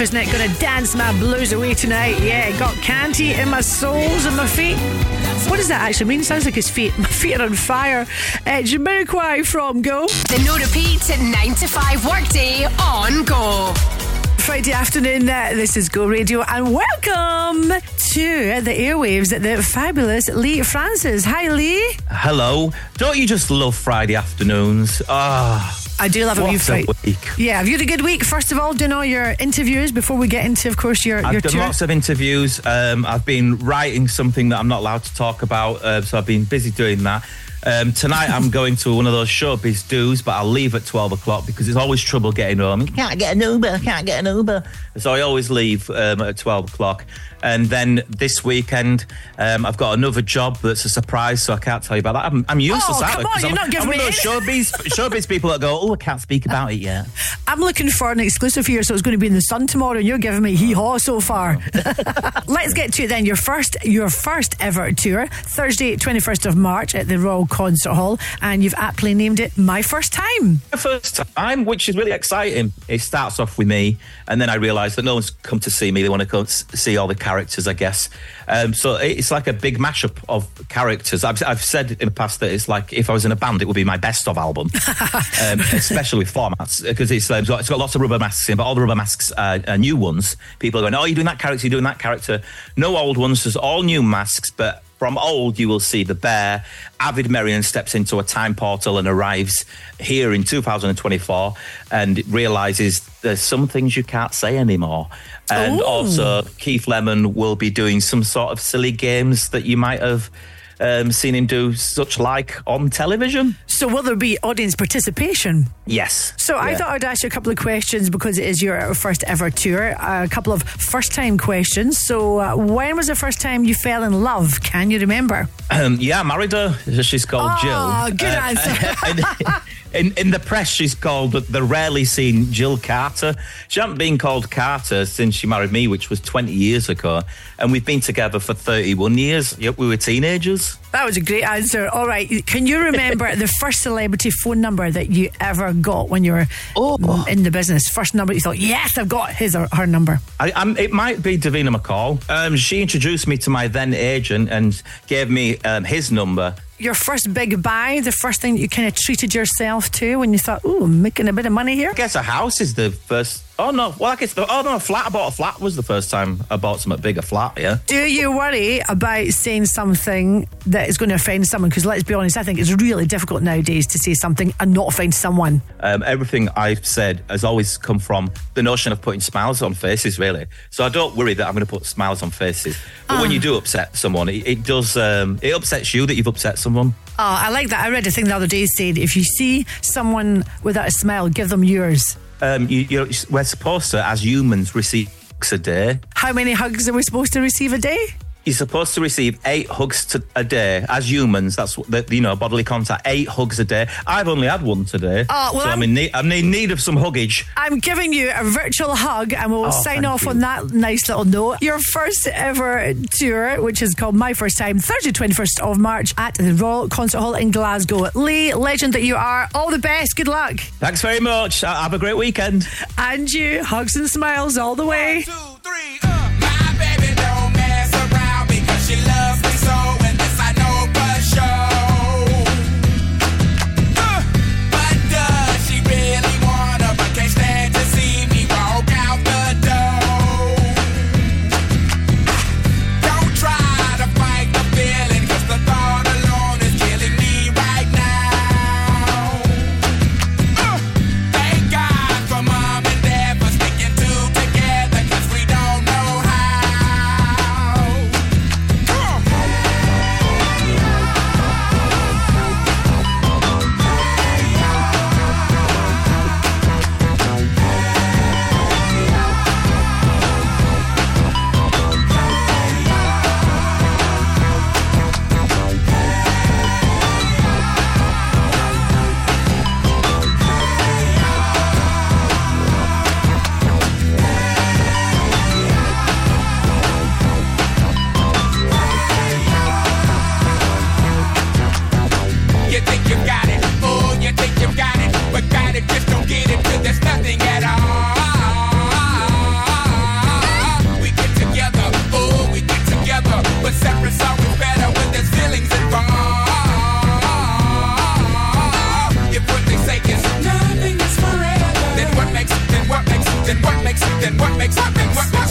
a line and a half, isn't it? Gonna dance my blues away tonight. Yeah, got candy in my soles and my feet. What does that actually mean? Sounds like his feet. My feet are on fire. Uh, Jamiroquai from Go. The no repeat 9 to 5 workday on Go. Friday afternoon, uh, this is Go Radio, and welcome to the airwaves, the fabulous Leigh Francis. Hi, Lee. Hello. Don't you just love Friday afternoons? Ah. I do love a what wee Friday. week. Yeah, have you had a good week? First of all, doing all your interviews before we get into, of course, your, your I've done tour. lots of interviews. Um, I've been writing something that I'm not allowed to talk about, uh, so I've been busy doing that. Um, tonight I'm going to one of those showbiz do's, but I'll leave at 12 o'clock because it's always trouble getting home. You can't get an Uber, can't get an Uber. So I always leave um, at 12 o'clock. And then this weekend, um, I've got another job that's a surprise, so I can't tell you about that. I'm, I'm useless Oh, come on, you're I'm, not giving I'm one me of those showbiz, showbiz people that go, oh, I can't speak about it yet. I'm looking for an exclusive here, so it's going to be in the sun tomorrow, and you're giving me hee haw so far. Let's get to it then. Your first, your first ever tour, Thursday, 21st of March at the Royal Concert Hall, and you've aptly named it My First Time. My first time, which is really exciting. It starts off with me, and then I realise that no one's come to see me. They want to come see all the characters, I guess. Um, so it's like a big mashup of characters. I've, I've said in the past that it's like if I was in a band, it would be my best of album, um, especially with formats because it's, um, it's got- it's got lots of rubber masks in, but all the rubber masks are, are new ones. People are going, "Oh, you're doing that character, you're doing that character." No old ones, there's all new masks, but from old, you will see the bear. Avid Merrion steps into a time portal and arrives here in 2024 and realizes there's some things you can't say anymore. And Ooh. also, Keith Lemon will be doing some sort of silly games that you might have um, seen him do, such like on television. So, will there be audience participation? Yes. So, I thought I'd ask you a couple of questions because it is your first ever tour. A couple of first time questions. So, uh, when was the first time you fell in love? Can you remember? Um, yeah, I married her. She's called Oh, Jill. good answer. in, in the press, she's called the rarely seen Jill Carter. She hasn't been called Carter since she married me, which was 20 years ago. And we've been together for 31 years. Yep, we were teenagers. That was a great answer. All right. Can you remember the first celebrity phone number that you ever got when you were mm, in the business? First number you thought, yes, I've got his or her number. I, it might be Davina McCall. Um, she introduced me to my then agent and gave me um, his number. Your first big buy, the first thing you kind of treated yourself to when you thought, ooh, I'm making a bit of money here? I guess a house is the first. Oh no! Well, I guess the, oh no, a flat. I bought a flat was the first time I bought something big, a flat. Yeah. Do you worry about saying something that is going to offend someone? Because let's be honest, I think it's really difficult nowadays to say something and not offend someone. Um, everything I've said has always come from the notion of putting smiles on faces, really. So I don't worry that I'm going to put smiles on faces. But when Ah. you do upset someone, it, it does. Um, it upsets you that you've upset someone. Oh, I like that. I read a thing the other day saying if you see someone without a smile, give them yours. Um, you, we're supposed to, as humans, receive a day. How many hugs are we supposed to receive a day? You're supposed to receive eight hugs to, a day as humans. That's what the, you know bodily contact. Eight hugs a day. I've only had one today, Oh, well, so I'm, I'm- in need. I'm in need of some huggage. I'm giving you a virtual hug and we'll Oh, sign off you. on that nice little note. Your first ever tour, which is called My First Time, Thursday, 21st of March at the Royal Concert Hall in Glasgow. Leigh, legend that you are, all the best. Good luck. Thanks very much. Uh, Have a great weekend. And you, hugs and smiles all the way. She loves me so, then what makes something what, what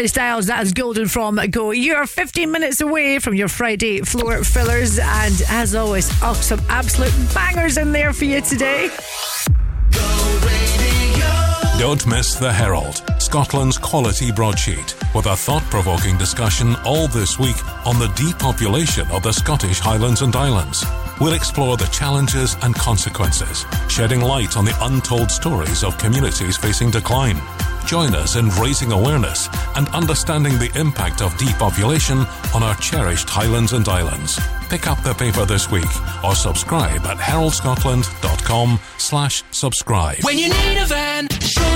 Harry Styles, that is Golden from Go. You are 15 minutes away from your Friday floor fillers, and as always, oh, some absolute bangers in there for you today. Don't miss The Herald, Scotland's quality broadsheet, with a thought provoking discussion all this week on the depopulation of the Scottish Highlands and Islands. We'll explore the challenges and consequences, shedding light on the untold stories of communities facing decline. Join us in raising awareness and understanding the impact of depopulation on our cherished Highlands and Islands. Pick up the paper this week or subscribe at heraldscotland.com slash subscribe. When you need a van,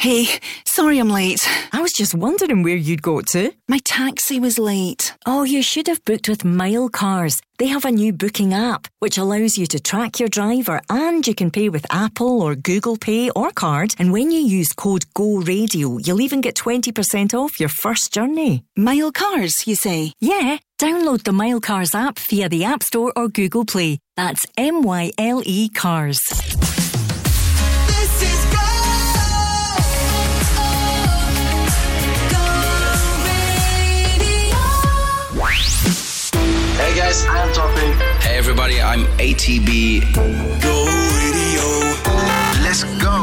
Hey, sorry I'm late. I was just wondering where you'd go to. My taxi was late. Oh, you should have booked with Myle Cars. They have a new booking app which allows you to track your driver and you can pay with Apple or Google Pay or card. And when you use code GO Radio, you'll even get 20% off your first journey. Myle Cars, you say? Yeah. Download the Myle Cars app via the App Store or Google Play. That's M Y L E Cars. guys, I'm Topic. Hey everybody, I'm ATB. Go radio. Let's go.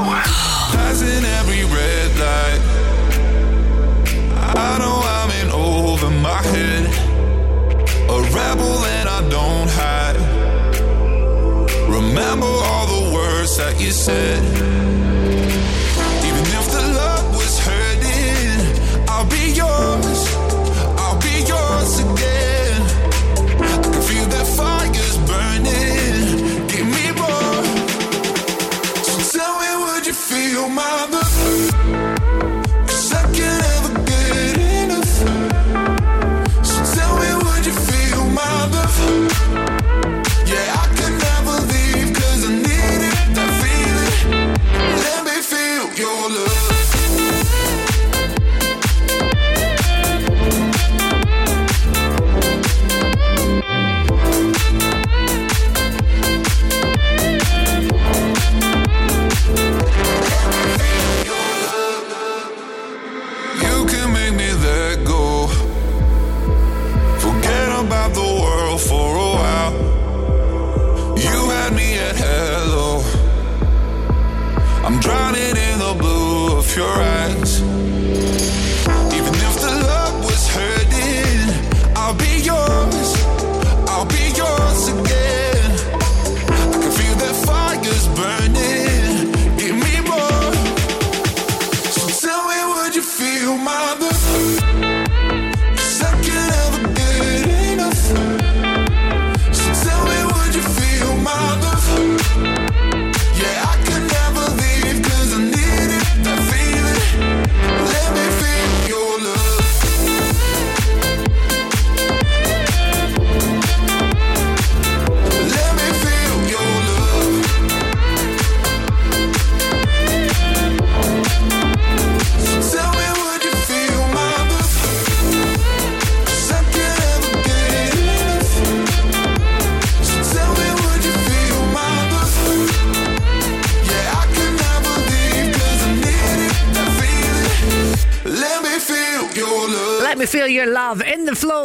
Passing every red light. I know I'm in over my head. A rebel that I don't hide. Remember all the words that you said. Even if the love was hurting, I'll be yours. I'll be yours again. For a while. You had me at hello. I'm drowning in the blue of your eyes. Even if the love was hurting, I'll be yours. I'll be yours again. I can feel that fire's burning. Give me more. So tell me, would you feel my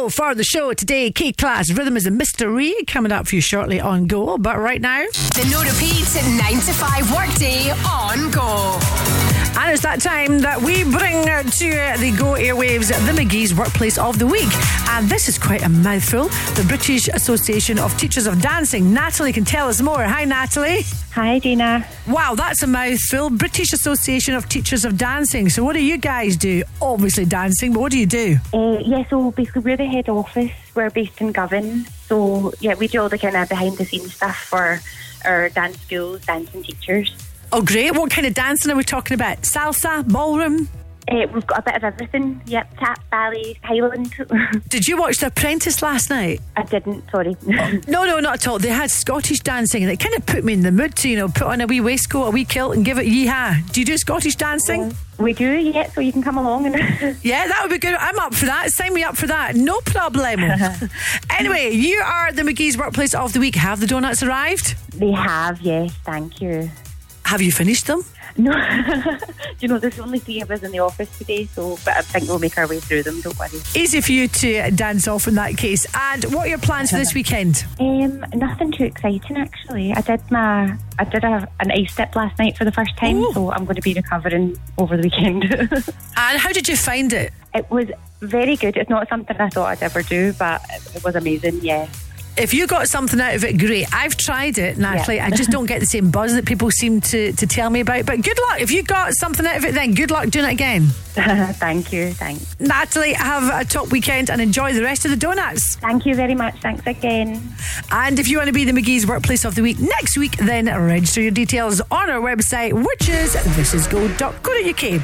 for the show today. K-Klass Rhythm is a mystery coming up for you shortly on Go. But right now, The no repeat 9 to 5 workday on Go. And it's that time that we bring to the Go Airwaves the McKie's Workplace of the Week. And this is quite a mouthful. The British Association of Teachers of Dancing. Natalie can tell us more. Hi, Natalie. Hi, Gina. Wow, that's a mouthful. British Association of Teachers of Dancing. So, what do you guys do? Obviously, dancing, but what do you do? Uh, yeah, so basically we're the head office. We're based in Govan. So yeah, we do all the kind of behind the scenes stuff for our dance schools, dancing teachers. Oh, great. What kind of dancing are we talking about? Salsa, ballroom? Uh, we've got a bit of everything. Yep, tap, ballet, Highland. Did you watch The Apprentice last night? I didn't, sorry. No, no, not at all. They had Scottish dancing and it kind of put me in the mood to, you know, put on a wee waistcoat, a wee kilt and give it yeehaw. Do you do Scottish dancing? we do, yeah, so you can come along and Yeah, that would be good. I'm up for that. Sign me up for that. No problem. anyway, you are the McKie's Workplace of the Week. Have the donuts arrived? They have, yes, thank you. Have you finished them? No, you know, there's only three of us in the office today, so but I think we'll make our way through them. Don't worry. Easy for you to dance off in that case. And what are your plans for this weekend? Um, nothing too exciting actually. I did my I did a, an ice dip last night for the first time, so I'm going to be recovering over the weekend. and how did you find it? It was very good. It's not something I thought I'd ever do, but it was amazing. Yeah. If you got something out of it, great. I've tried it, Natalie. Yeah. I just don't get the same buzz that people seem to, to tell me about. But good luck. If you got something out of it, then good luck doing it again. Thank you. Thanks. Natalie, have a top weekend and enjoy the rest of the donuts. Thank you very much. Thanks again. And if you want to be the McKie's Workplace of the Week next week, then register your details on our website, which is thisisgo.co.uk.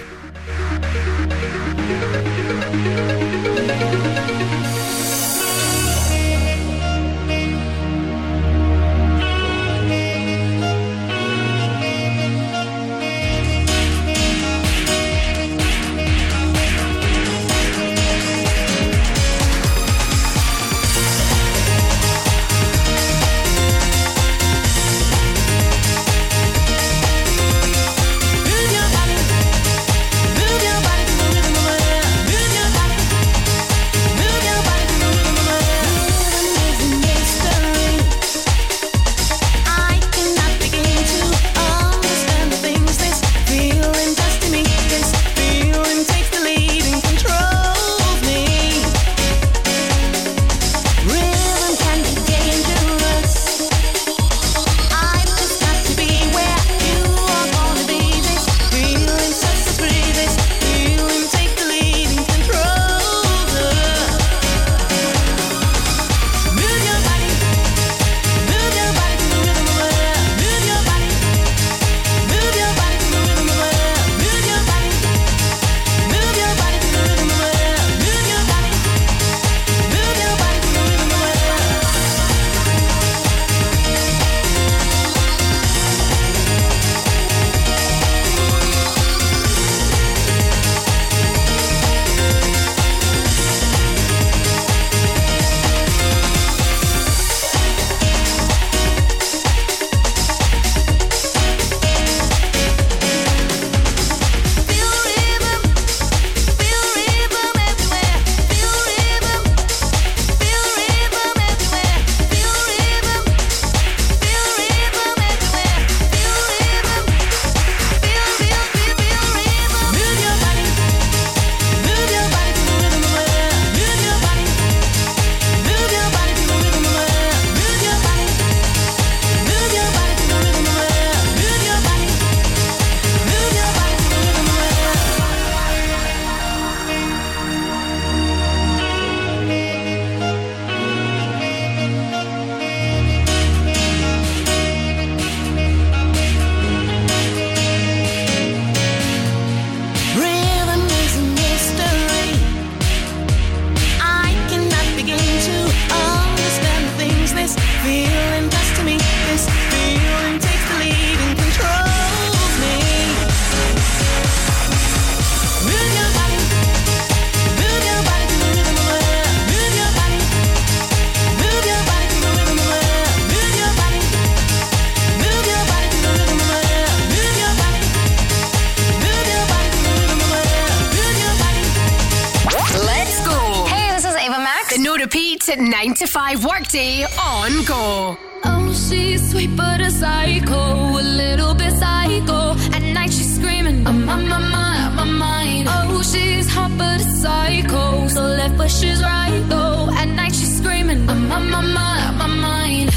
ultimate 9 to 5 workday on go. Oh, she's sweet but a psycho, a little bit psycho. At night she's screaming, I'm on my mind, my mind. Oh, she's hot but a psycho, so left but she's right though. At night she's screaming, I'm on my mind, my mind.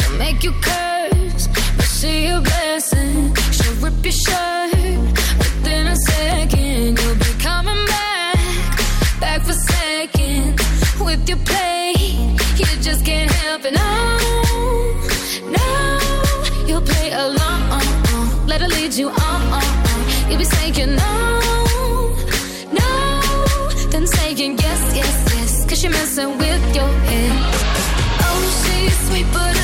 She'll make you curse, but she a blessing. She'll rip your shirt within a second. You'll be coming back, back for seconds with your play. Saying no, no, then saying yes, yes, yes. Cause you're messing with your head. Oh, she's sweet but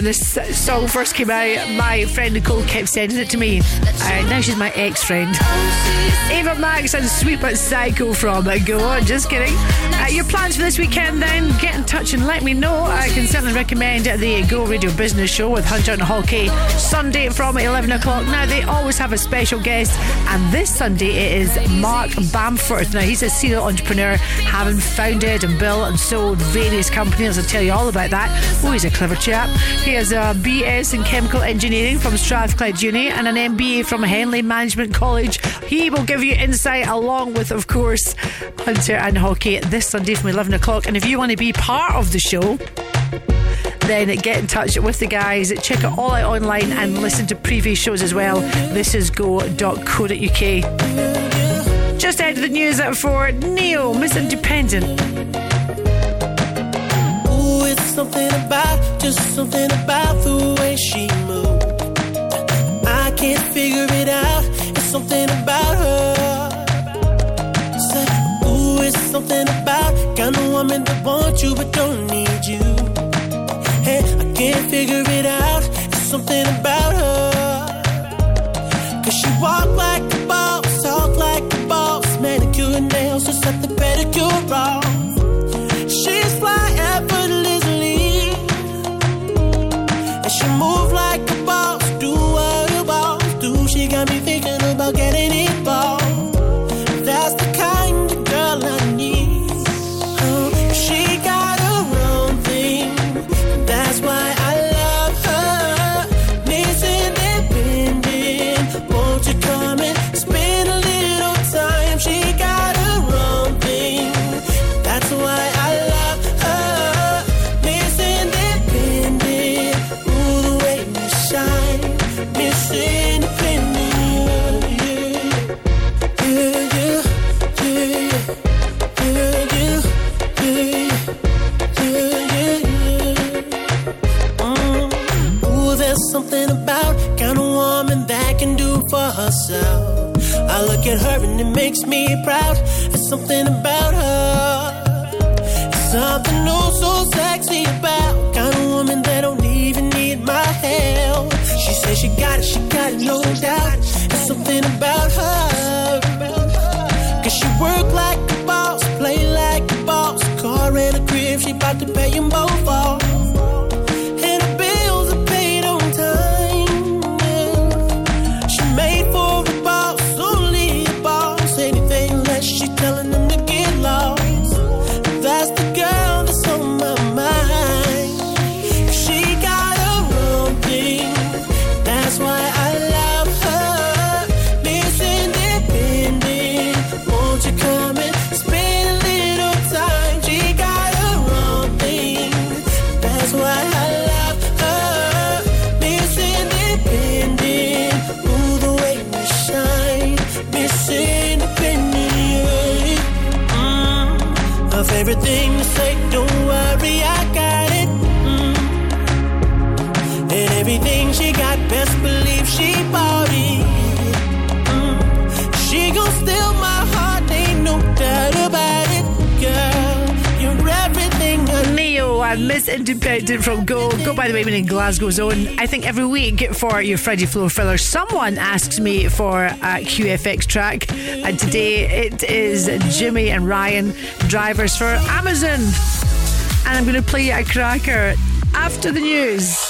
when this song first came out, my friend Nicole kept sending it to me. Uh, now she's my ex friend. Ava Max and Sweet But Psycho from Go On. Just kidding. Uh, your plans for this weekend then? Get in touch and let me know. I can certainly recommend the Go Radio Business Show with Hunter and Hawkey Sunday from 11 o'clock. Now, they always have a special guest, and this Sunday it is Mark Bamforth. Now, he's a serial entrepreneur, having founded and built and sold various companies. I'll tell you all about that. Oh, he's a clever chap. He has a BS in chemical engineering from Strathclyde Uni and an MBA from Henley Management College. He will give you insight along with, of course, Hunter and Hockey this Sunday from 11 o'clock. And if you want to be part of the show, then get in touch with the guys. Check it all out online and listen to previous shows as well. This is go.co.uk. Just ahead of the news for Ne-Yo, Miss Independent. Something about, just something about the way she moved. I can't figure it out. It's something about her. Said, ooh, it's something about kind of woman that wants you but don't need you. Hey, I can't figure it out. It's something about her. Cause she walk like a boss, talk like a boss, manicure nails, just set the pedicure off. She move like herself. I look at her and it makes me proud. There's something about her. There's something oh so sexy about kind of woman that don't even need my help. She says she got it, she got it, no doubt. There's something about her. Cause she work like a boss, play like a boss. Car and a crib, she about to pay them both Favorite to say, Independent from Go. Go, by the way, been in Glasgow Zone. I think every week for your Friday Floor filler, someone asks me for a QFX track. And today it is Jimmy and Ryan, drivers for Amazon. And I'm going to play you a cracker after the news.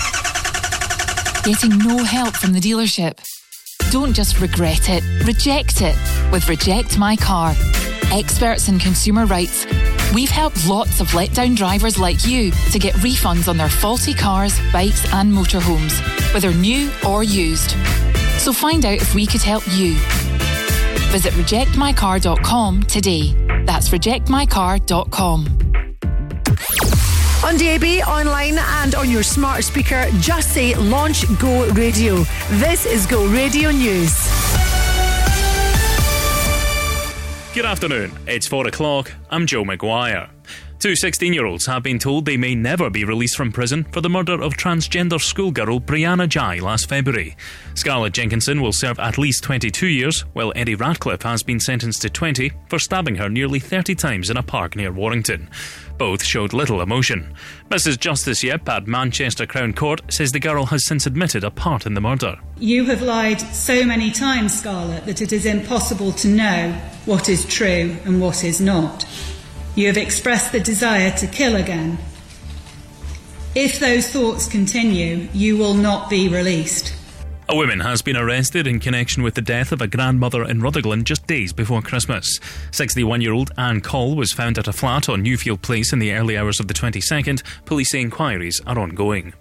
Getting no help from the dealership. Don't just regret it, reject it with Reject My Car. Experts in consumer rights, we've helped lots of letdown drivers like you to get refunds on their faulty cars, bikes, and motorhomes, whether new or used. So find out if we could help you. Visit rejectmycar.com today. That's rejectmycar.com. On DAB, online, and on your smart speaker, just say Launch Go Radio. This is Go Radio News. Good afternoon. It's four o'clock. I'm Joe McGuire. Two 16 year olds have been told they may never be released from prison for the murder of transgender schoolgirl Brianna Ghey last February. Scarlett Jenkinson will serve at least 22 years, while Eddie Ratcliffe has been sentenced to 20 for stabbing her nearly 30 times in a park near Warrington. Both showed little emotion. Mrs. Justice Yip at Manchester Crown Court says the girl has since admitted a part in the murder. You have lied so many times, Scarlett, that it is impossible to know what is true and what is not. You have expressed the desire to kill again. If those thoughts continue, you will not be released. A woman has been arrested in connection with the death of a grandmother in Rutherglen just days before Christmas. 61 year old Anne Call was found at a flat on Newfield Place in the early hours of the 22nd. Police inquiries are ongoing.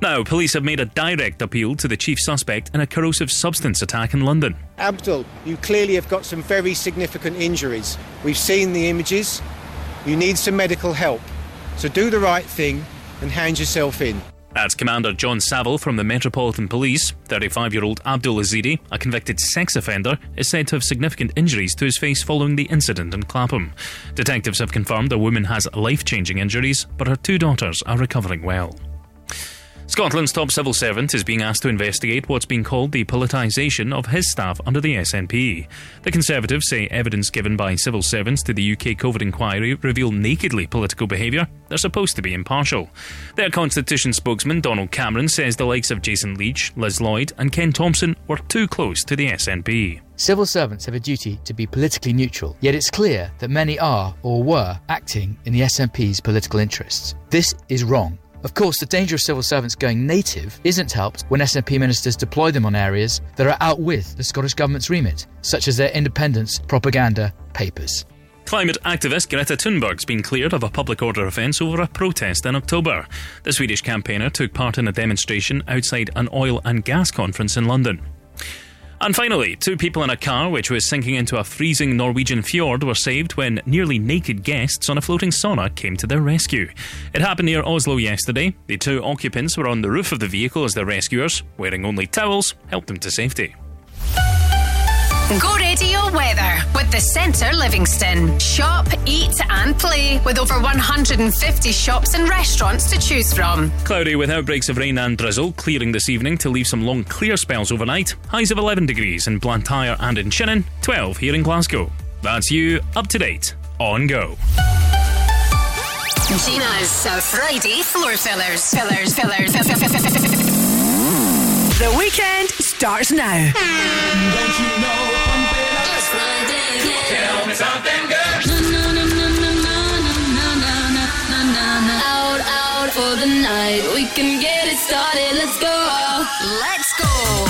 Now, police have made a direct appeal to the chief suspect in a corrosive substance attack in London. Abdul, you clearly have got some very significant injuries. We've seen the images. You need some medical help. So do the right thing and hand yourself in. That's Commander John Savell from the Metropolitan Police. 35 year old Abdul Ezedi, a convicted sex offender, is said to have significant injuries to his face following the incident in Clapham. Detectives have confirmed the woman has life changing injuries, but her two daughters are recovering well. Scotland's top civil servant is being asked to investigate what's being called the politicisation of his staff under the SNP. The Conservatives say evidence given by civil servants to the UK COVID inquiry reveal nakedly political behaviour. They're supposed to be impartial. Their Constitution spokesman Donald Cameron says the likes of Jason Leitch, Liz Lloyd, and Ken Thomson were too close to the SNP. Civil servants have a duty to be politically neutral, yet it's clear that many are or were acting in the SNP's political interests. This is wrong. Of course, the danger of civil servants going native isn't helped when SNP ministers deploy them on areas that are out with the Scottish Government's remit, such as their independence propaganda papers. Climate activist Greta Thunberg's been cleared of a public order offence over a protest in October. The Swedish campaigner took part in a demonstration outside an oil and gas conference in London. And finally, two people in a car which was sinking into a freezing Norwegian fjord were saved when nearly naked guests on a floating sauna came to their rescue. It happened near Oslo yesterday. The two occupants were on the roof of the vehicle as the rescuers, wearing only towels, helped them to safety. Go Radio Weather with the Centre Livingston. Shop, eat, and play with over 150 shops and restaurants to choose from. Cloudy with outbreaks of rain and drizzle, clearing this evening to leave some long clear spells overnight. Highs of 11 degrees in Blantyre and in Shannon, 12 here in Glasgow. That's you up to date on Go. Gina's uh, Friday floor fillers. Fillers, fillers. The weekend starts now. Tell me something good. Out, out for the night. We can get it started. Let's go. Let's go.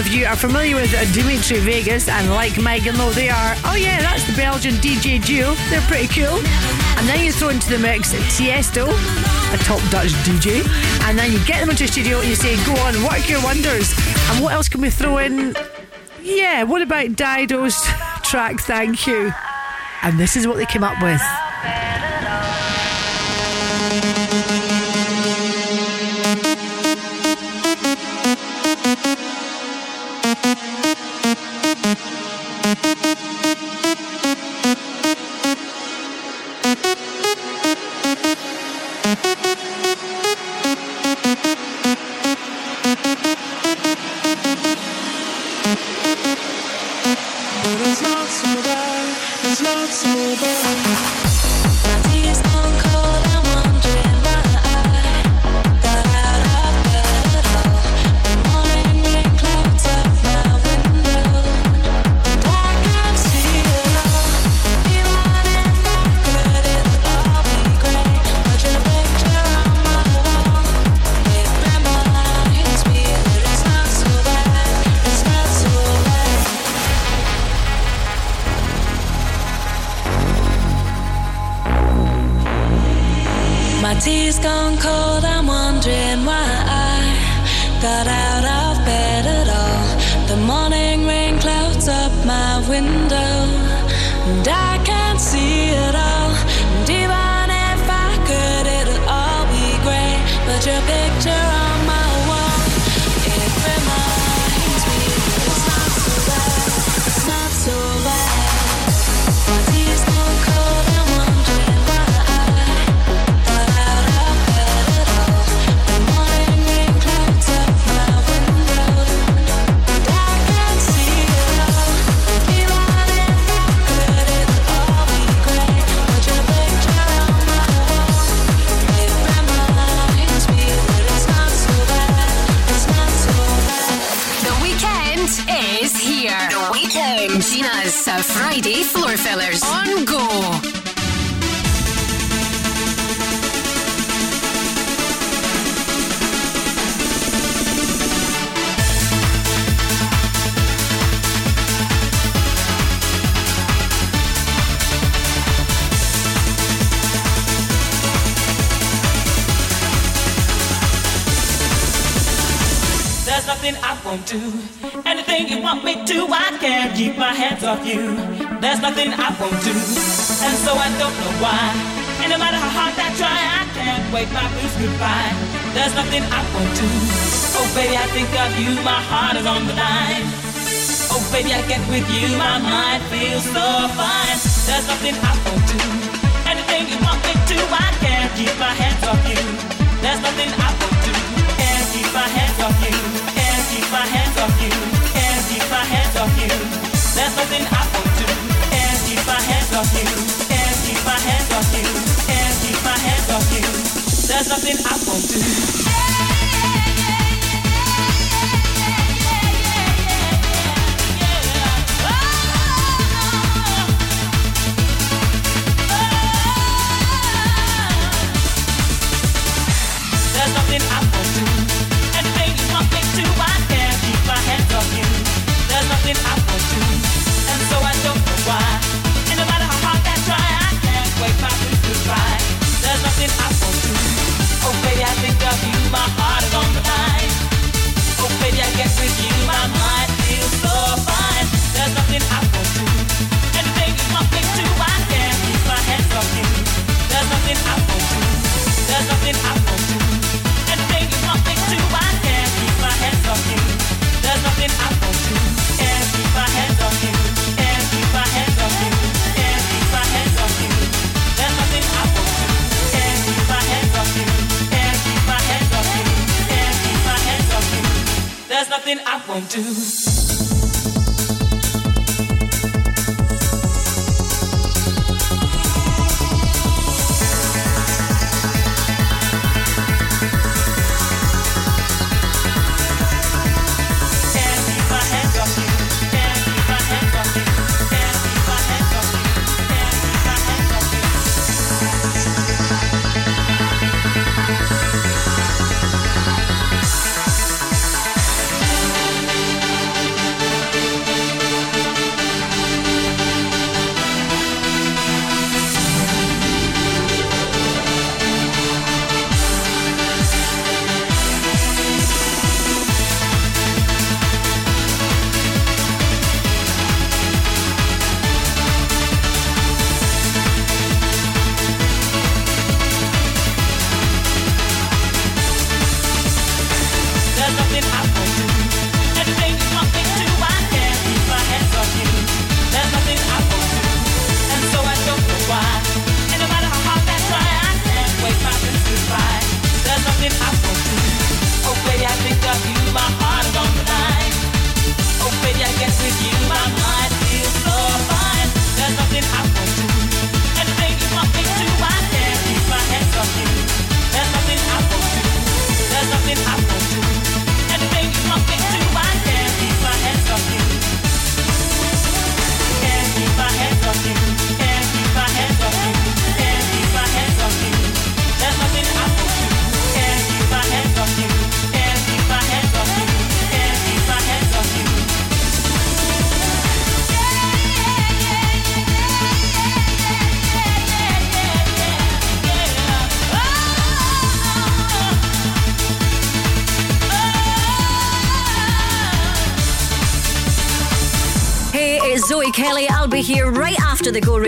if you are familiar with Dimitri Vegas and like Megan Lowe, they are, oh yeah, that's the Belgian DJ duo. They're pretty cool. And then you throw into the mix Tiesto, a top Dutch DJ. And then you get them into the studio and you say, go on, work your wonders. And what else can we throw in? Yeah, what about Dido's track, Thank You? And this is what they came up with.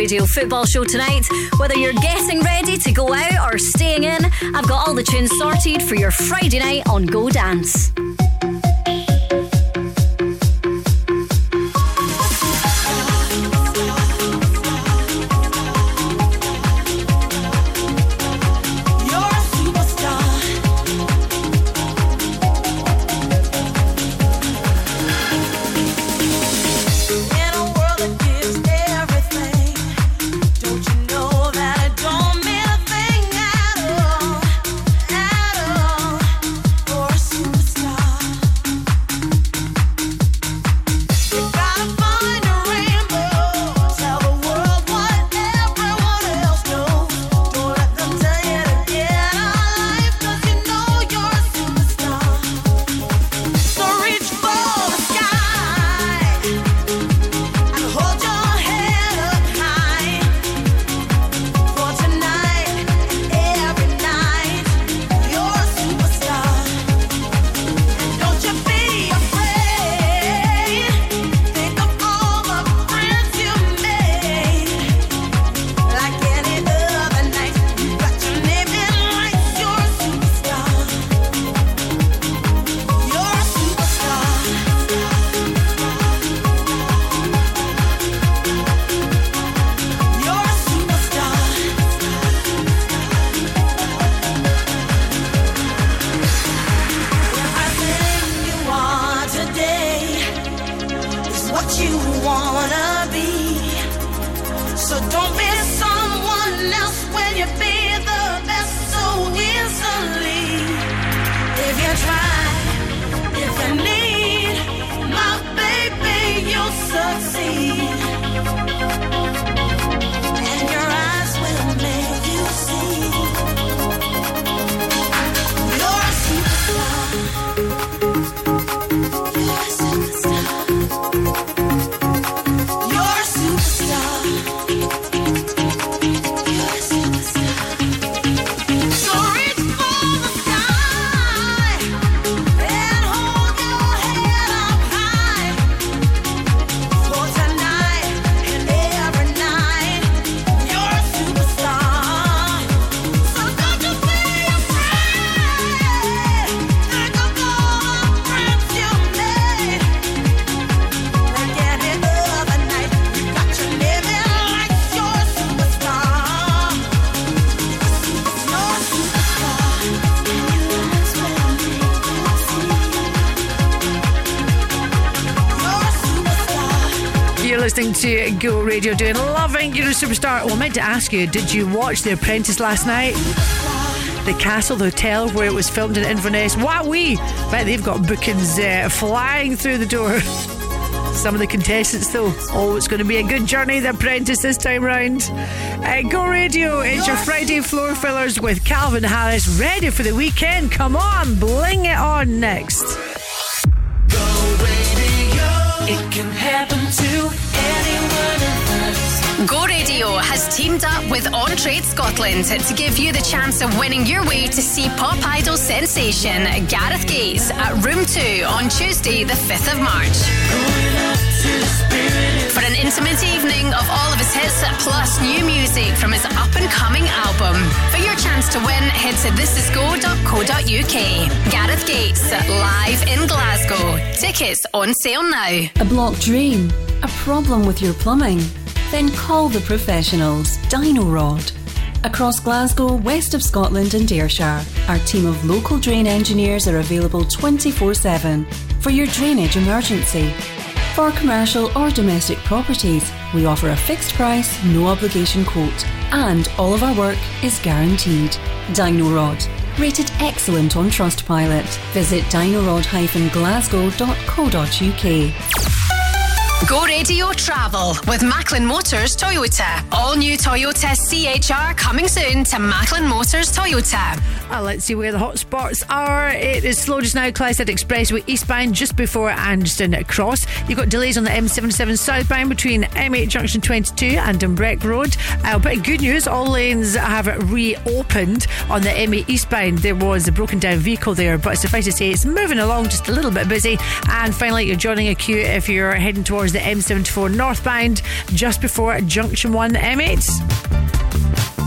Radio Football Show tonight. Whether you're getting ready to go out or staying in, I've got all the tunes sorted for your Friday night on Go Dance. Listening to Go Radio doing Loving a Superstar. Well, I meant to ask you, did you watch The Apprentice last night? The Castle the Hotel where it was filmed in Inverness. Wowee! Bet they've got bookings uh, flying through the door. Some of the contestants, though, oh, it's going to be a good journey, The Apprentice, this time round. Uh, Go Radio, it's your Friday floor fillers with Calvin Harris, ready for the weekend. Come on, bling it on next. It can happen. Go Radio has teamed up with On Trade Scotland to give you the chance of winning your way to see pop idol sensation Gareth Gates at Room 2 on Tuesday, the 5th of March. For an intimate evening of all of his hits plus new music from his up and coming album. For your chance to win, head to thisisgo.co.uk. Gareth Gates live in Glasgow. Tickets on sale now. A blocked drain? A problem with your plumbing? Then call the professionals, Dyno-Rod. Across Glasgow, west of Scotland and Ayrshire, our team of local drain engineers are available 24 7 for your drainage emergency. For commercial or domestic properties, we offer a fixed price, no obligation quote, and all of our work is guaranteed. Dyno-Rod. Rated excellent on Trustpilot. Visit dynorod-glasgow.co.uk. Go Radio Travel with Macklin Motors Toyota. All new Toyota CHR coming soon to Macklin Motors Toyota. Uh, let's see where the hot spots are. It is slow just now, Clydeside Expressway eastbound just before Anderston Cross. You've got delays on the M77 southbound between M8 Junction 22 and Dumbreck Road. Uh, but good news, all lanes have reopened on the M8 eastbound. There was a broken down vehicle there, but suffice to say, it's moving along just a little bit busy. And finally, you're joining a queue if you're heading towards the M74 northbound just before Junction 1 M8.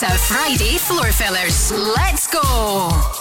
Gina's uh, Friday floor fillers. Let's go.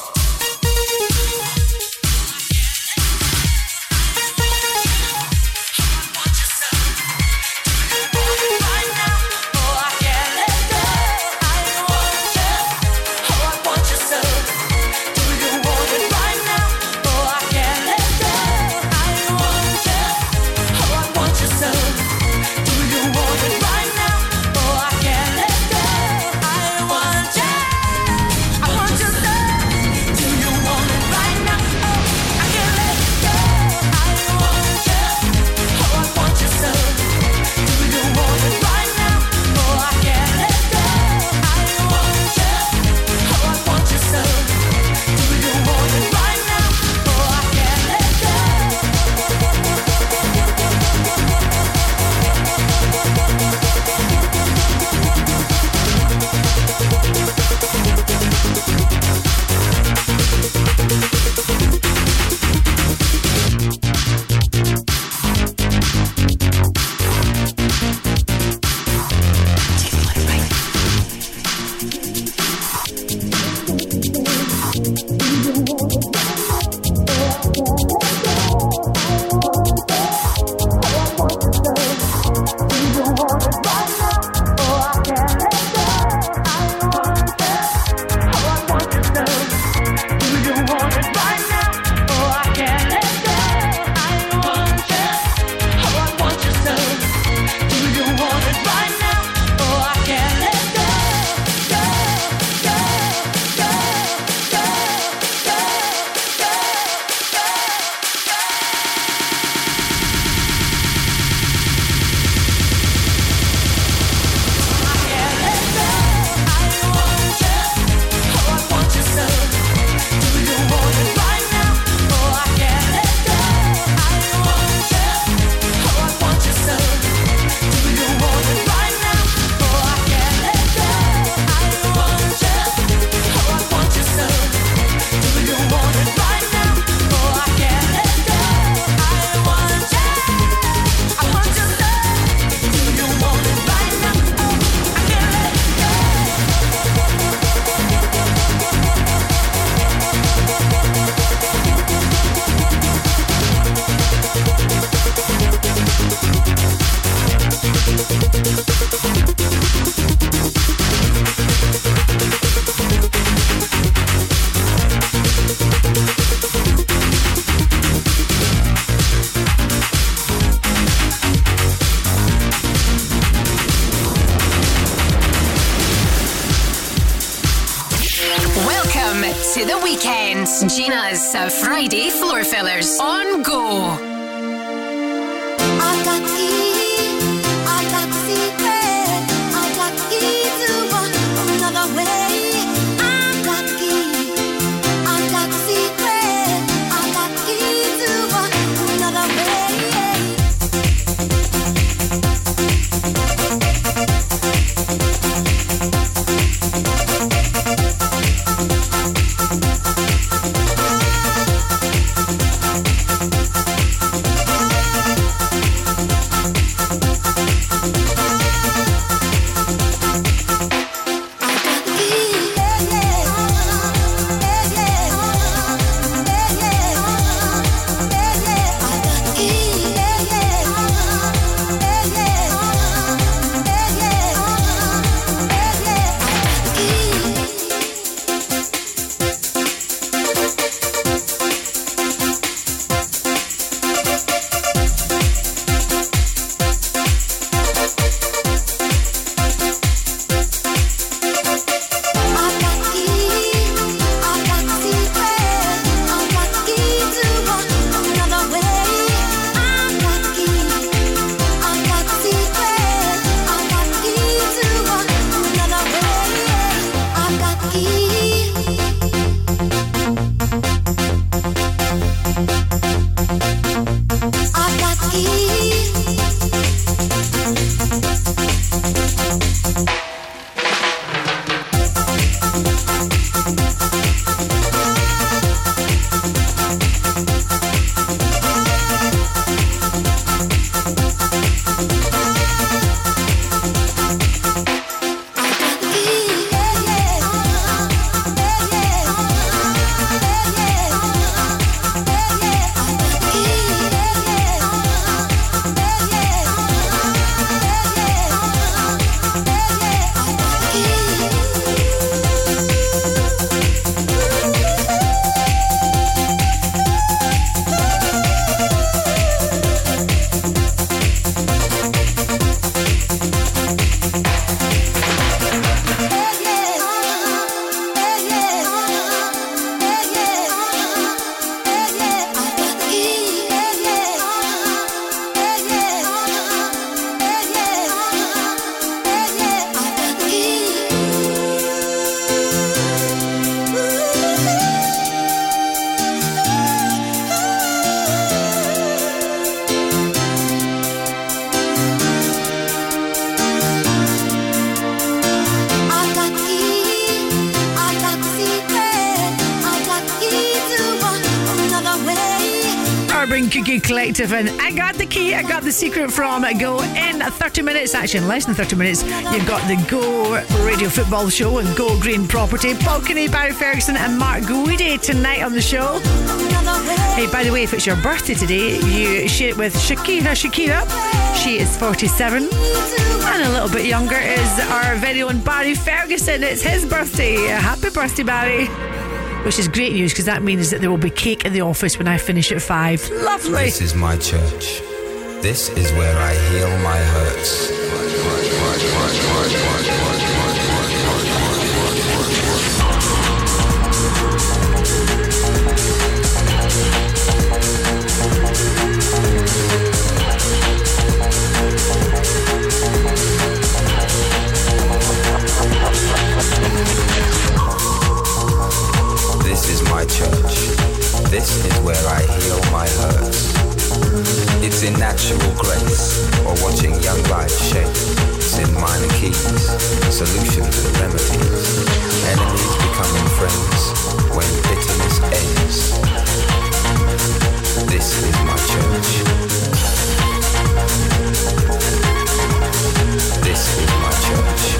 Uh, secret from Go in 30 minutes, actually in less than 30 minutes. You've got the Go Radio Football Show and Go Green Property. Kinney, Barry Ferguson, and Mark Guidi tonight on the show. Hey, by the way, if it's your birthday today, you share it with Shakira. Shakira, she is 47. And a little bit younger is our very own Barry Ferguson. It's his birthday. Happy birthday, Barry. Which is great news because that means that there will be cake in the office when I finish at five. Lovely. This is my church. This is where I heal my hurts. This is my church. This is where I heal my hurts. It's in natural grace or watching young life shape. It's in minor keys, solutions and remedies. Enemies becoming friends when bitterness ends. This is my church. This is my church.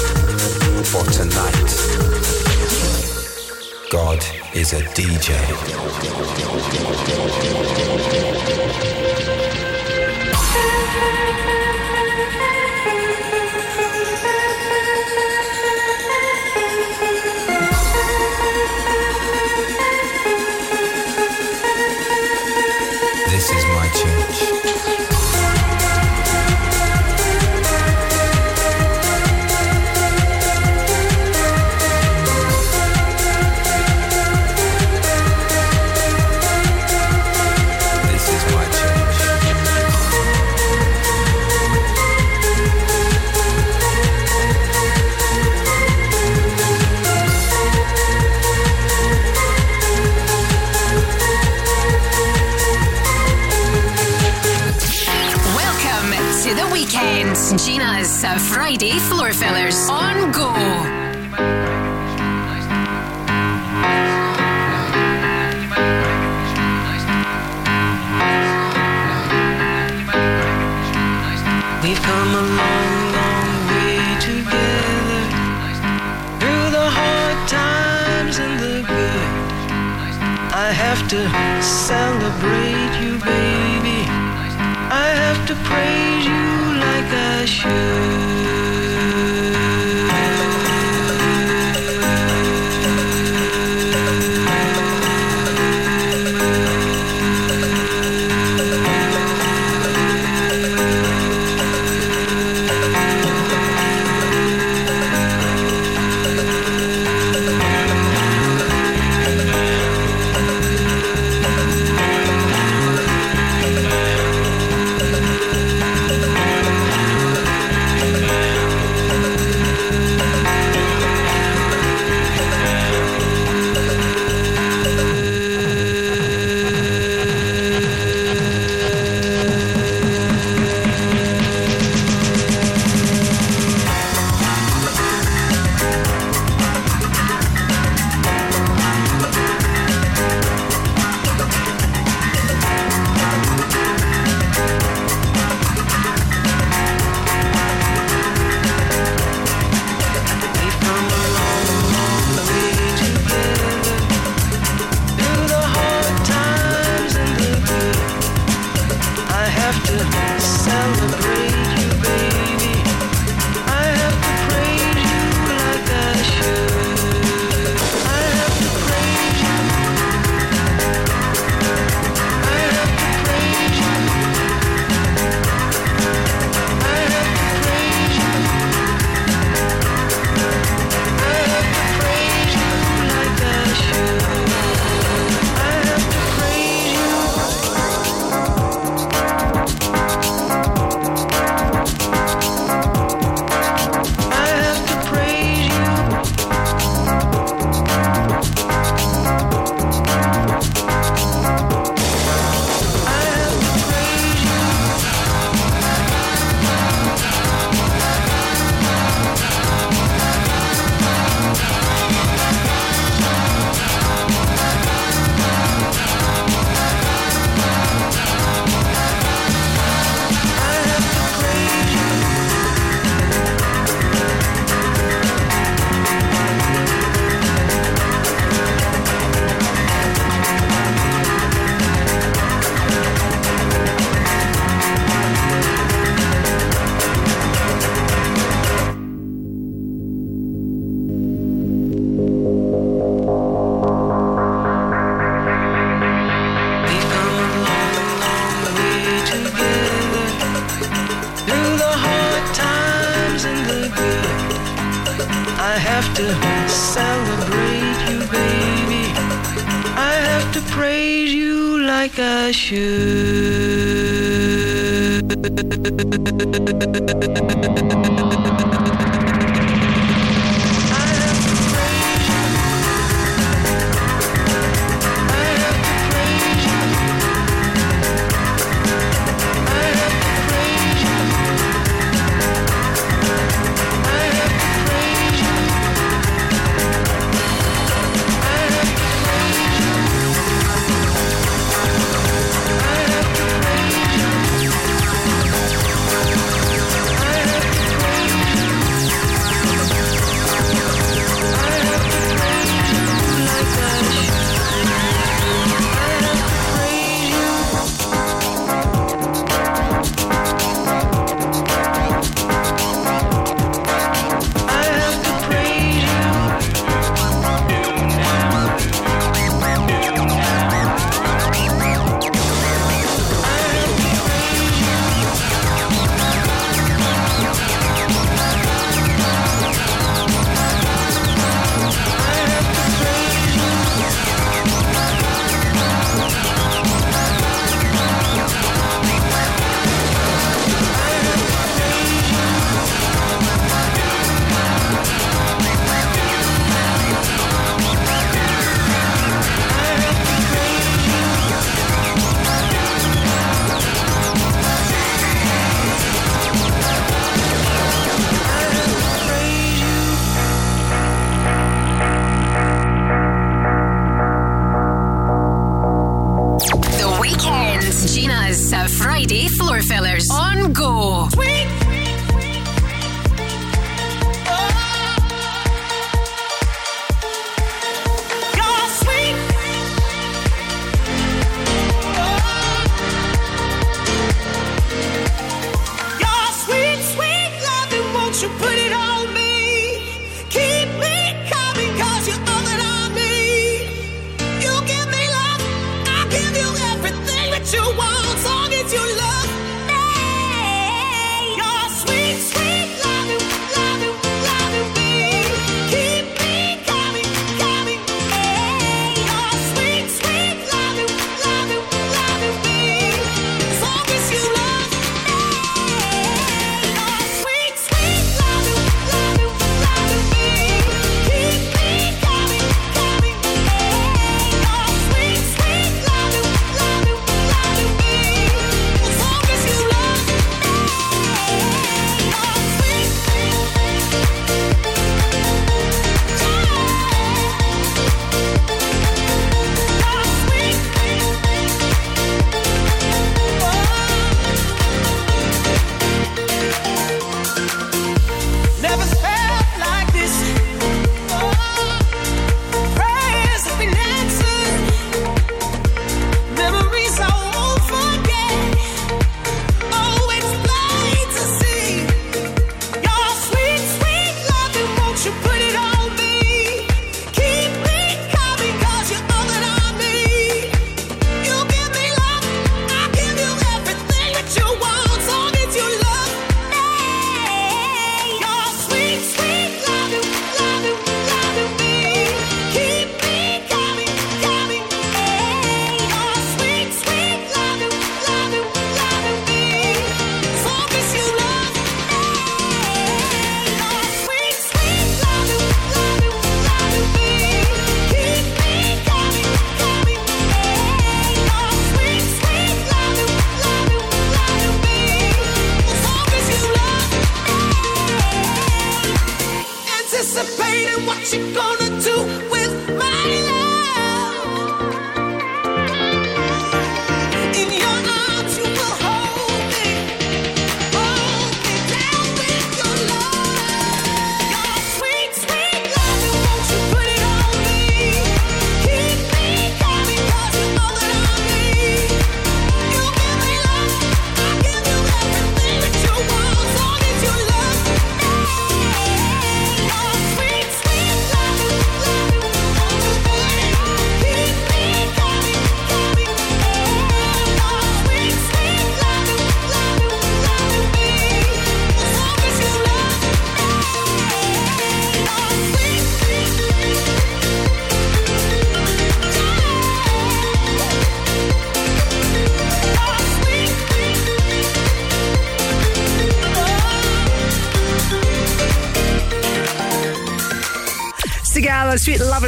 For tonight, God is a DJ. Gina's uh, Friday Floor Fillers on Go. We've come a long, long way together. Through the hard times and the good. I have to celebrate you, baby.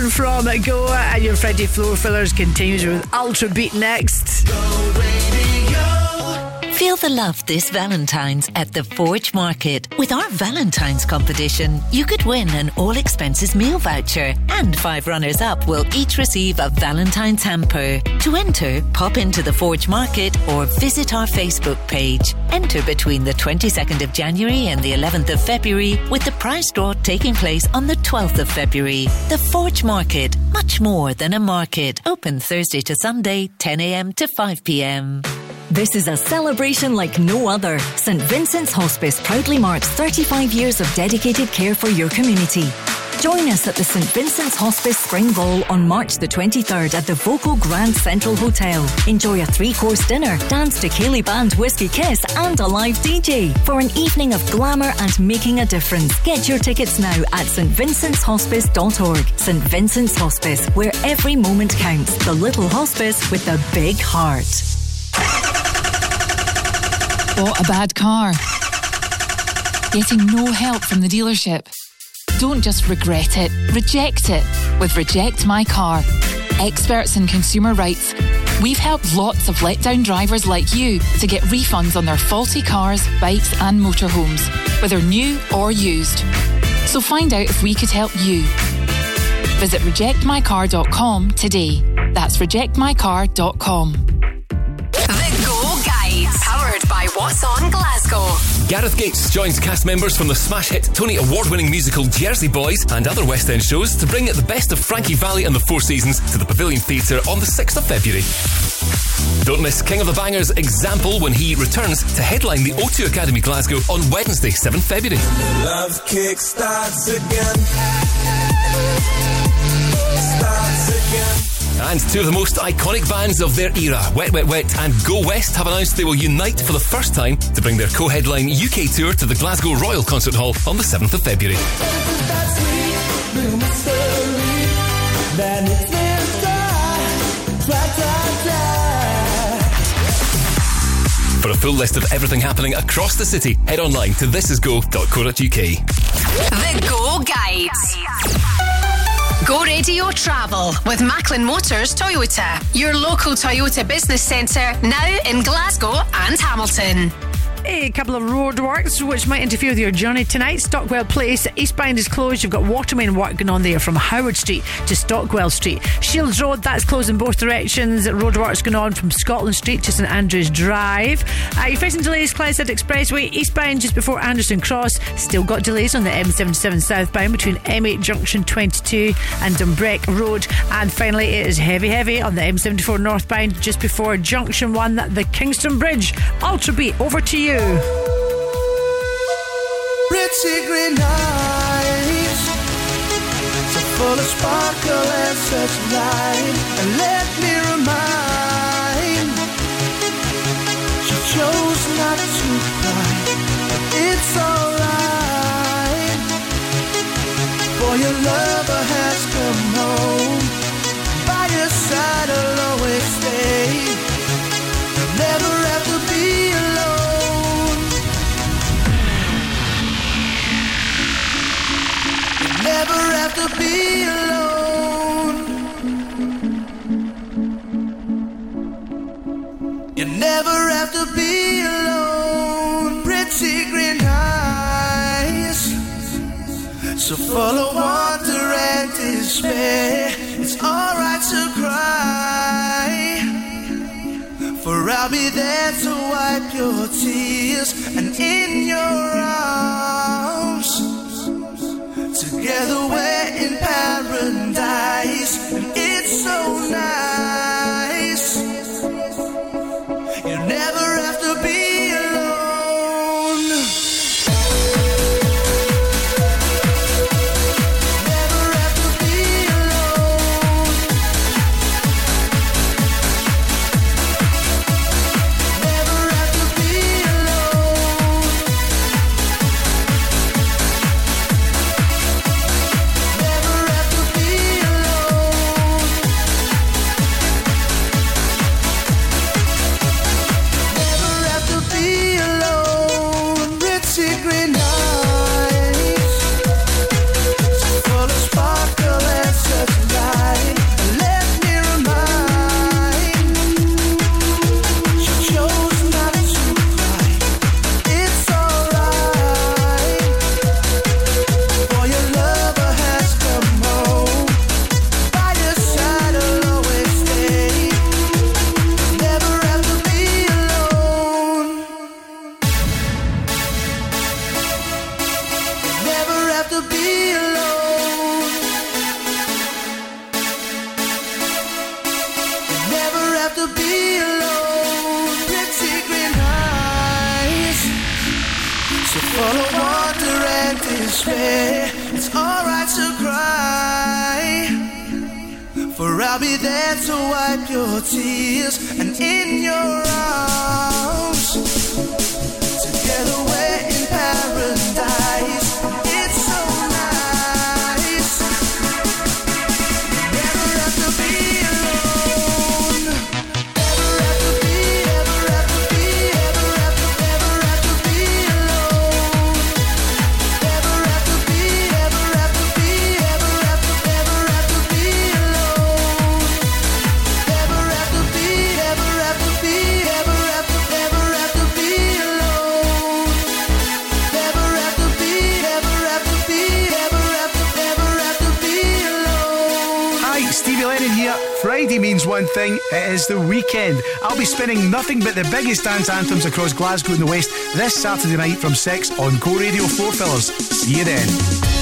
Loving from Go, and your Friday floor fillers continues with Ultra Beat next. Feel the love this Valentine's at the Forge Market. With our Valentine's competition, you could win an all expenses meal voucher, and five runners up will each receive a Valentine's hamper. To enter, pop into the Forge Market or visit our Facebook page. Enter between the 22nd of January and the 11th of February, with the prize draw taking place on the 12th of February. The Forge Market, much more than a market. Open Thursday to Sunday, 10am to 5pm. This is a celebration like no other. St Vincent's Hospice proudly marks 35 years of dedicated care for your community. Join us at the St Vincent's Hospice Spring Ball on March the 23rd at the Voco Grand Central Hotel. Enjoy a three-course dinner, dance to ceilidh Band Whiskey Kiss and a live DJ for an evening of glamour and making a difference. Get your tickets now at stvincent'shospice.org. St Vincent's Hospice, where every moment counts. The little hospice with the big heart. Bought a bad car. Getting no help from the dealership. Don't just regret it, reject it with Reject My Car. Experts in consumer rights, we've helped lots of letdown drivers like you to get refunds on their faulty cars, bikes, and motorhomes, whether new or used. So find out if we could help you. Visit rejectmycar.com today. That's rejectmycar.com. The Go Guide, powered by What's On Glasgow. Gareth Gates joins cast members from the smash hit Tony Award winning musical Jersey Boys and other West End shows to bring the best of Frankie Valli and the Four Seasons to the Pavilion Theatre on the 6th of February. Don't miss King of the Bangers Example when he returns to headline the O2 Academy Glasgow on Wednesday, 7th February. Love kick starts again. Starts again. And two of the most iconic bands of their era, Wet Wet Wet and Go West, have announced they will unite for the first time to bring their co headline UK tour to the Glasgow Royal Concert Hall on the 7th of February. For a full list of everything happening across the city, head online to thisisgo.co.uk. The Go Guide. Go Radio Travel with Macklin Motors Toyota, your local Toyota business centre now in Glasgow and Hamilton. A couple of roadworks which might interfere with your journey tonight. Stockwell Place, eastbound is closed. You've got watermain work going on there from Howard Street to Stockwell Street. Shields Road, that's closed in both directions. Roadworks going on from Scotland Street to St Andrews Drive. Uh, you're facing delays, Clydeside Expressway, eastbound just before Anderston Cross. Still got delays on the M77 southbound between M8 Junction 22 and Dumbreck Road. And finally, it is heavy, heavy on the M74 northbound just before Junction 1, the Kingston Bridge. Ultra Beat, over to you. Pretty green eyes, so full of sparkle and such light. And let me remind, she chose not to cry, it's alright. For your lover has come home, by your side I'll always stay. I'll be there to wipe your tears. And in your arms. Together we're in paradise, and it's so nice. guilty thing, it is the weekend. I'll be spinning nothing but the biggest dance anthems across Glasgow and the West this Saturday night from 6 on Go Radio Floor Fillers. See you then.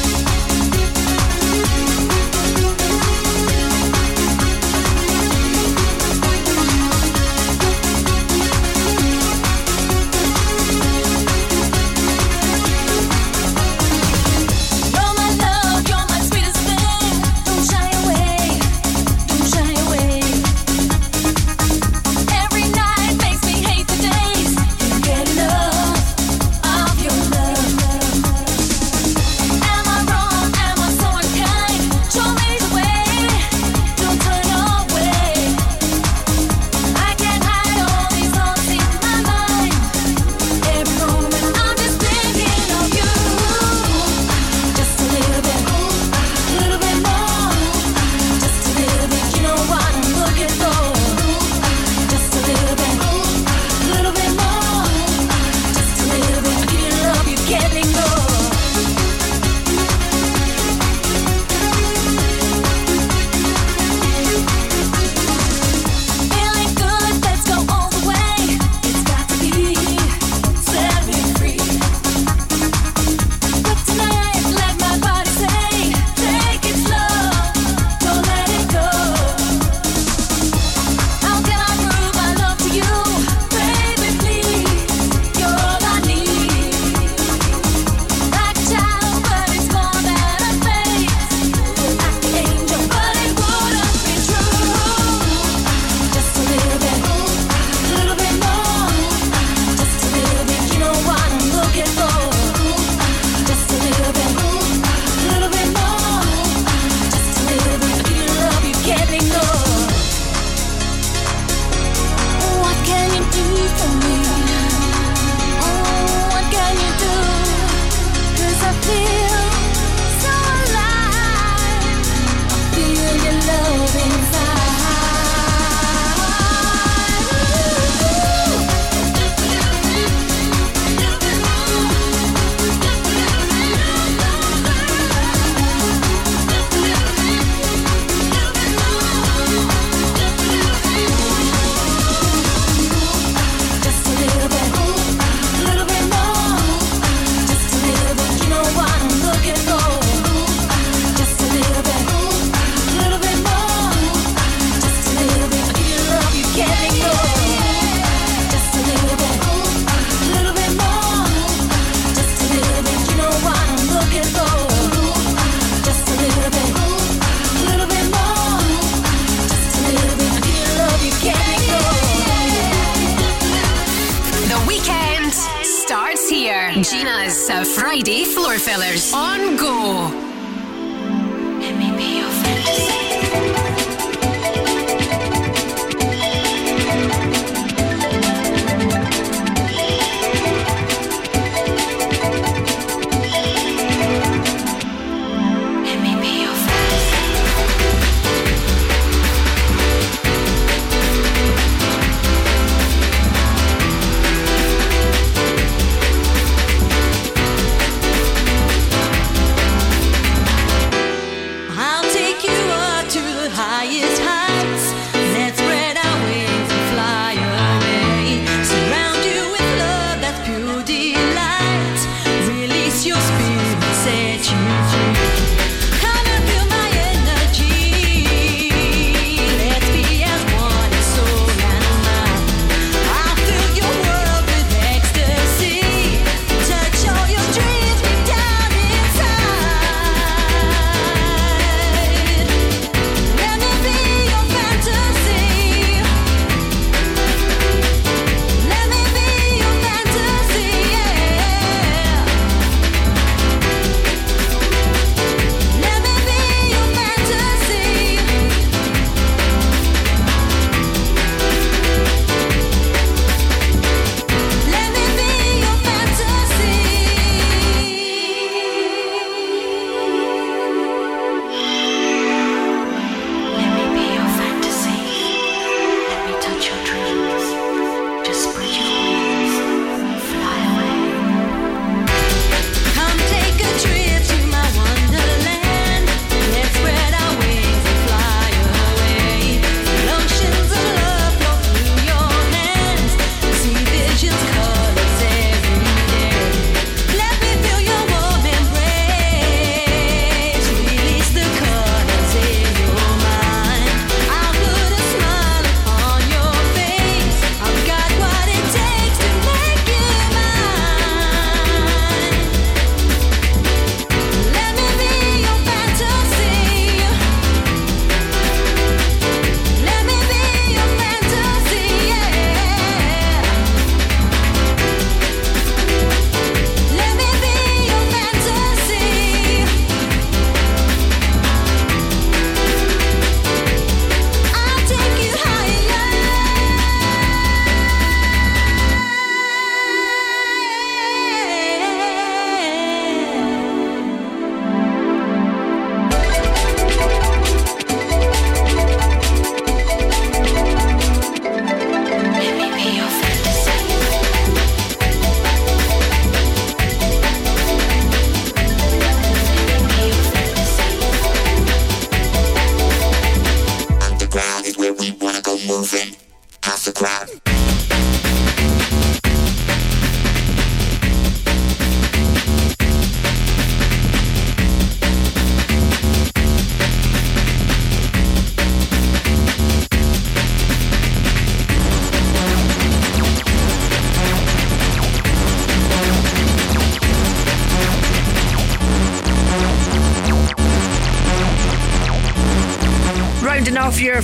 Friday floor fillers on go.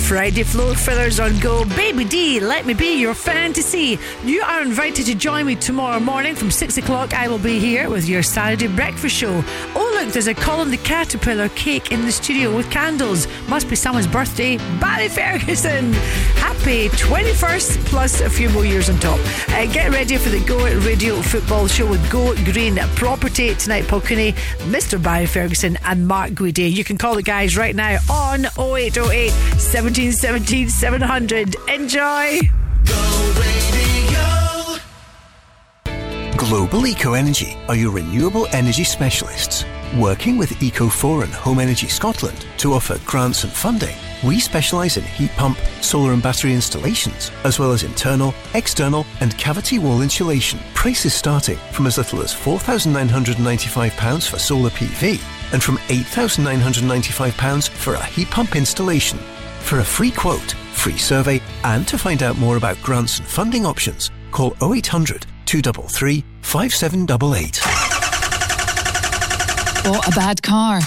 Friday floor fillers on Go. Baby D, let me be your fantasy. You are invited to join me tomorrow morning from 6 o'clock. I will be here with your Saturday breakfast show. Oh, look, there's a Colin the Caterpillar cake in the studio with candles. Must be someone's birthday. Barry Ferguson. Happy 21st plus a few more years on top. Uh, get ready for the Go Radio football show with Go Green Property tonight. Paul Cooney, Mr. Barry Ferguson, and Mark Guidi. You can call the guys right now on 0808 1717 700. Enjoy. Global Eco Energy are your renewable energy specialists. Working with Eco4 and Home Energy Scotland to offer grants and funding, we specialise in heat pump, solar and battery installations, as well as internal, external, and cavity wall insulation. Prices starting from as little as £4,995 for solar PV and from £8,995 for a heat pump installation. For a free quote, free survey, and to find out more about grants and funding options, call 0800 233 5788. Bought a bad car.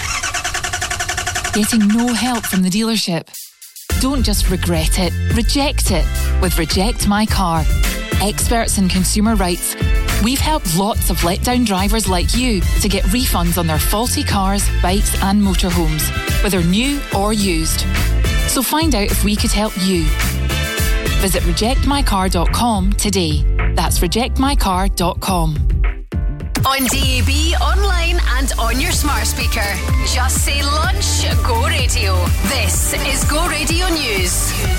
Getting no help from the dealership. Don't just regret it, reject it with Reject My Car. Experts in consumer rights, we've helped lots of letdown drivers like you to get refunds on their faulty cars, bikes, and motorhomes, whether new or used. So find out if we could help you. Visit rejectmycar.com today. That's rejectmycar.com. On DAB, online, and on your smart speaker. Just say lunch, Go Radio. This is Go Radio News.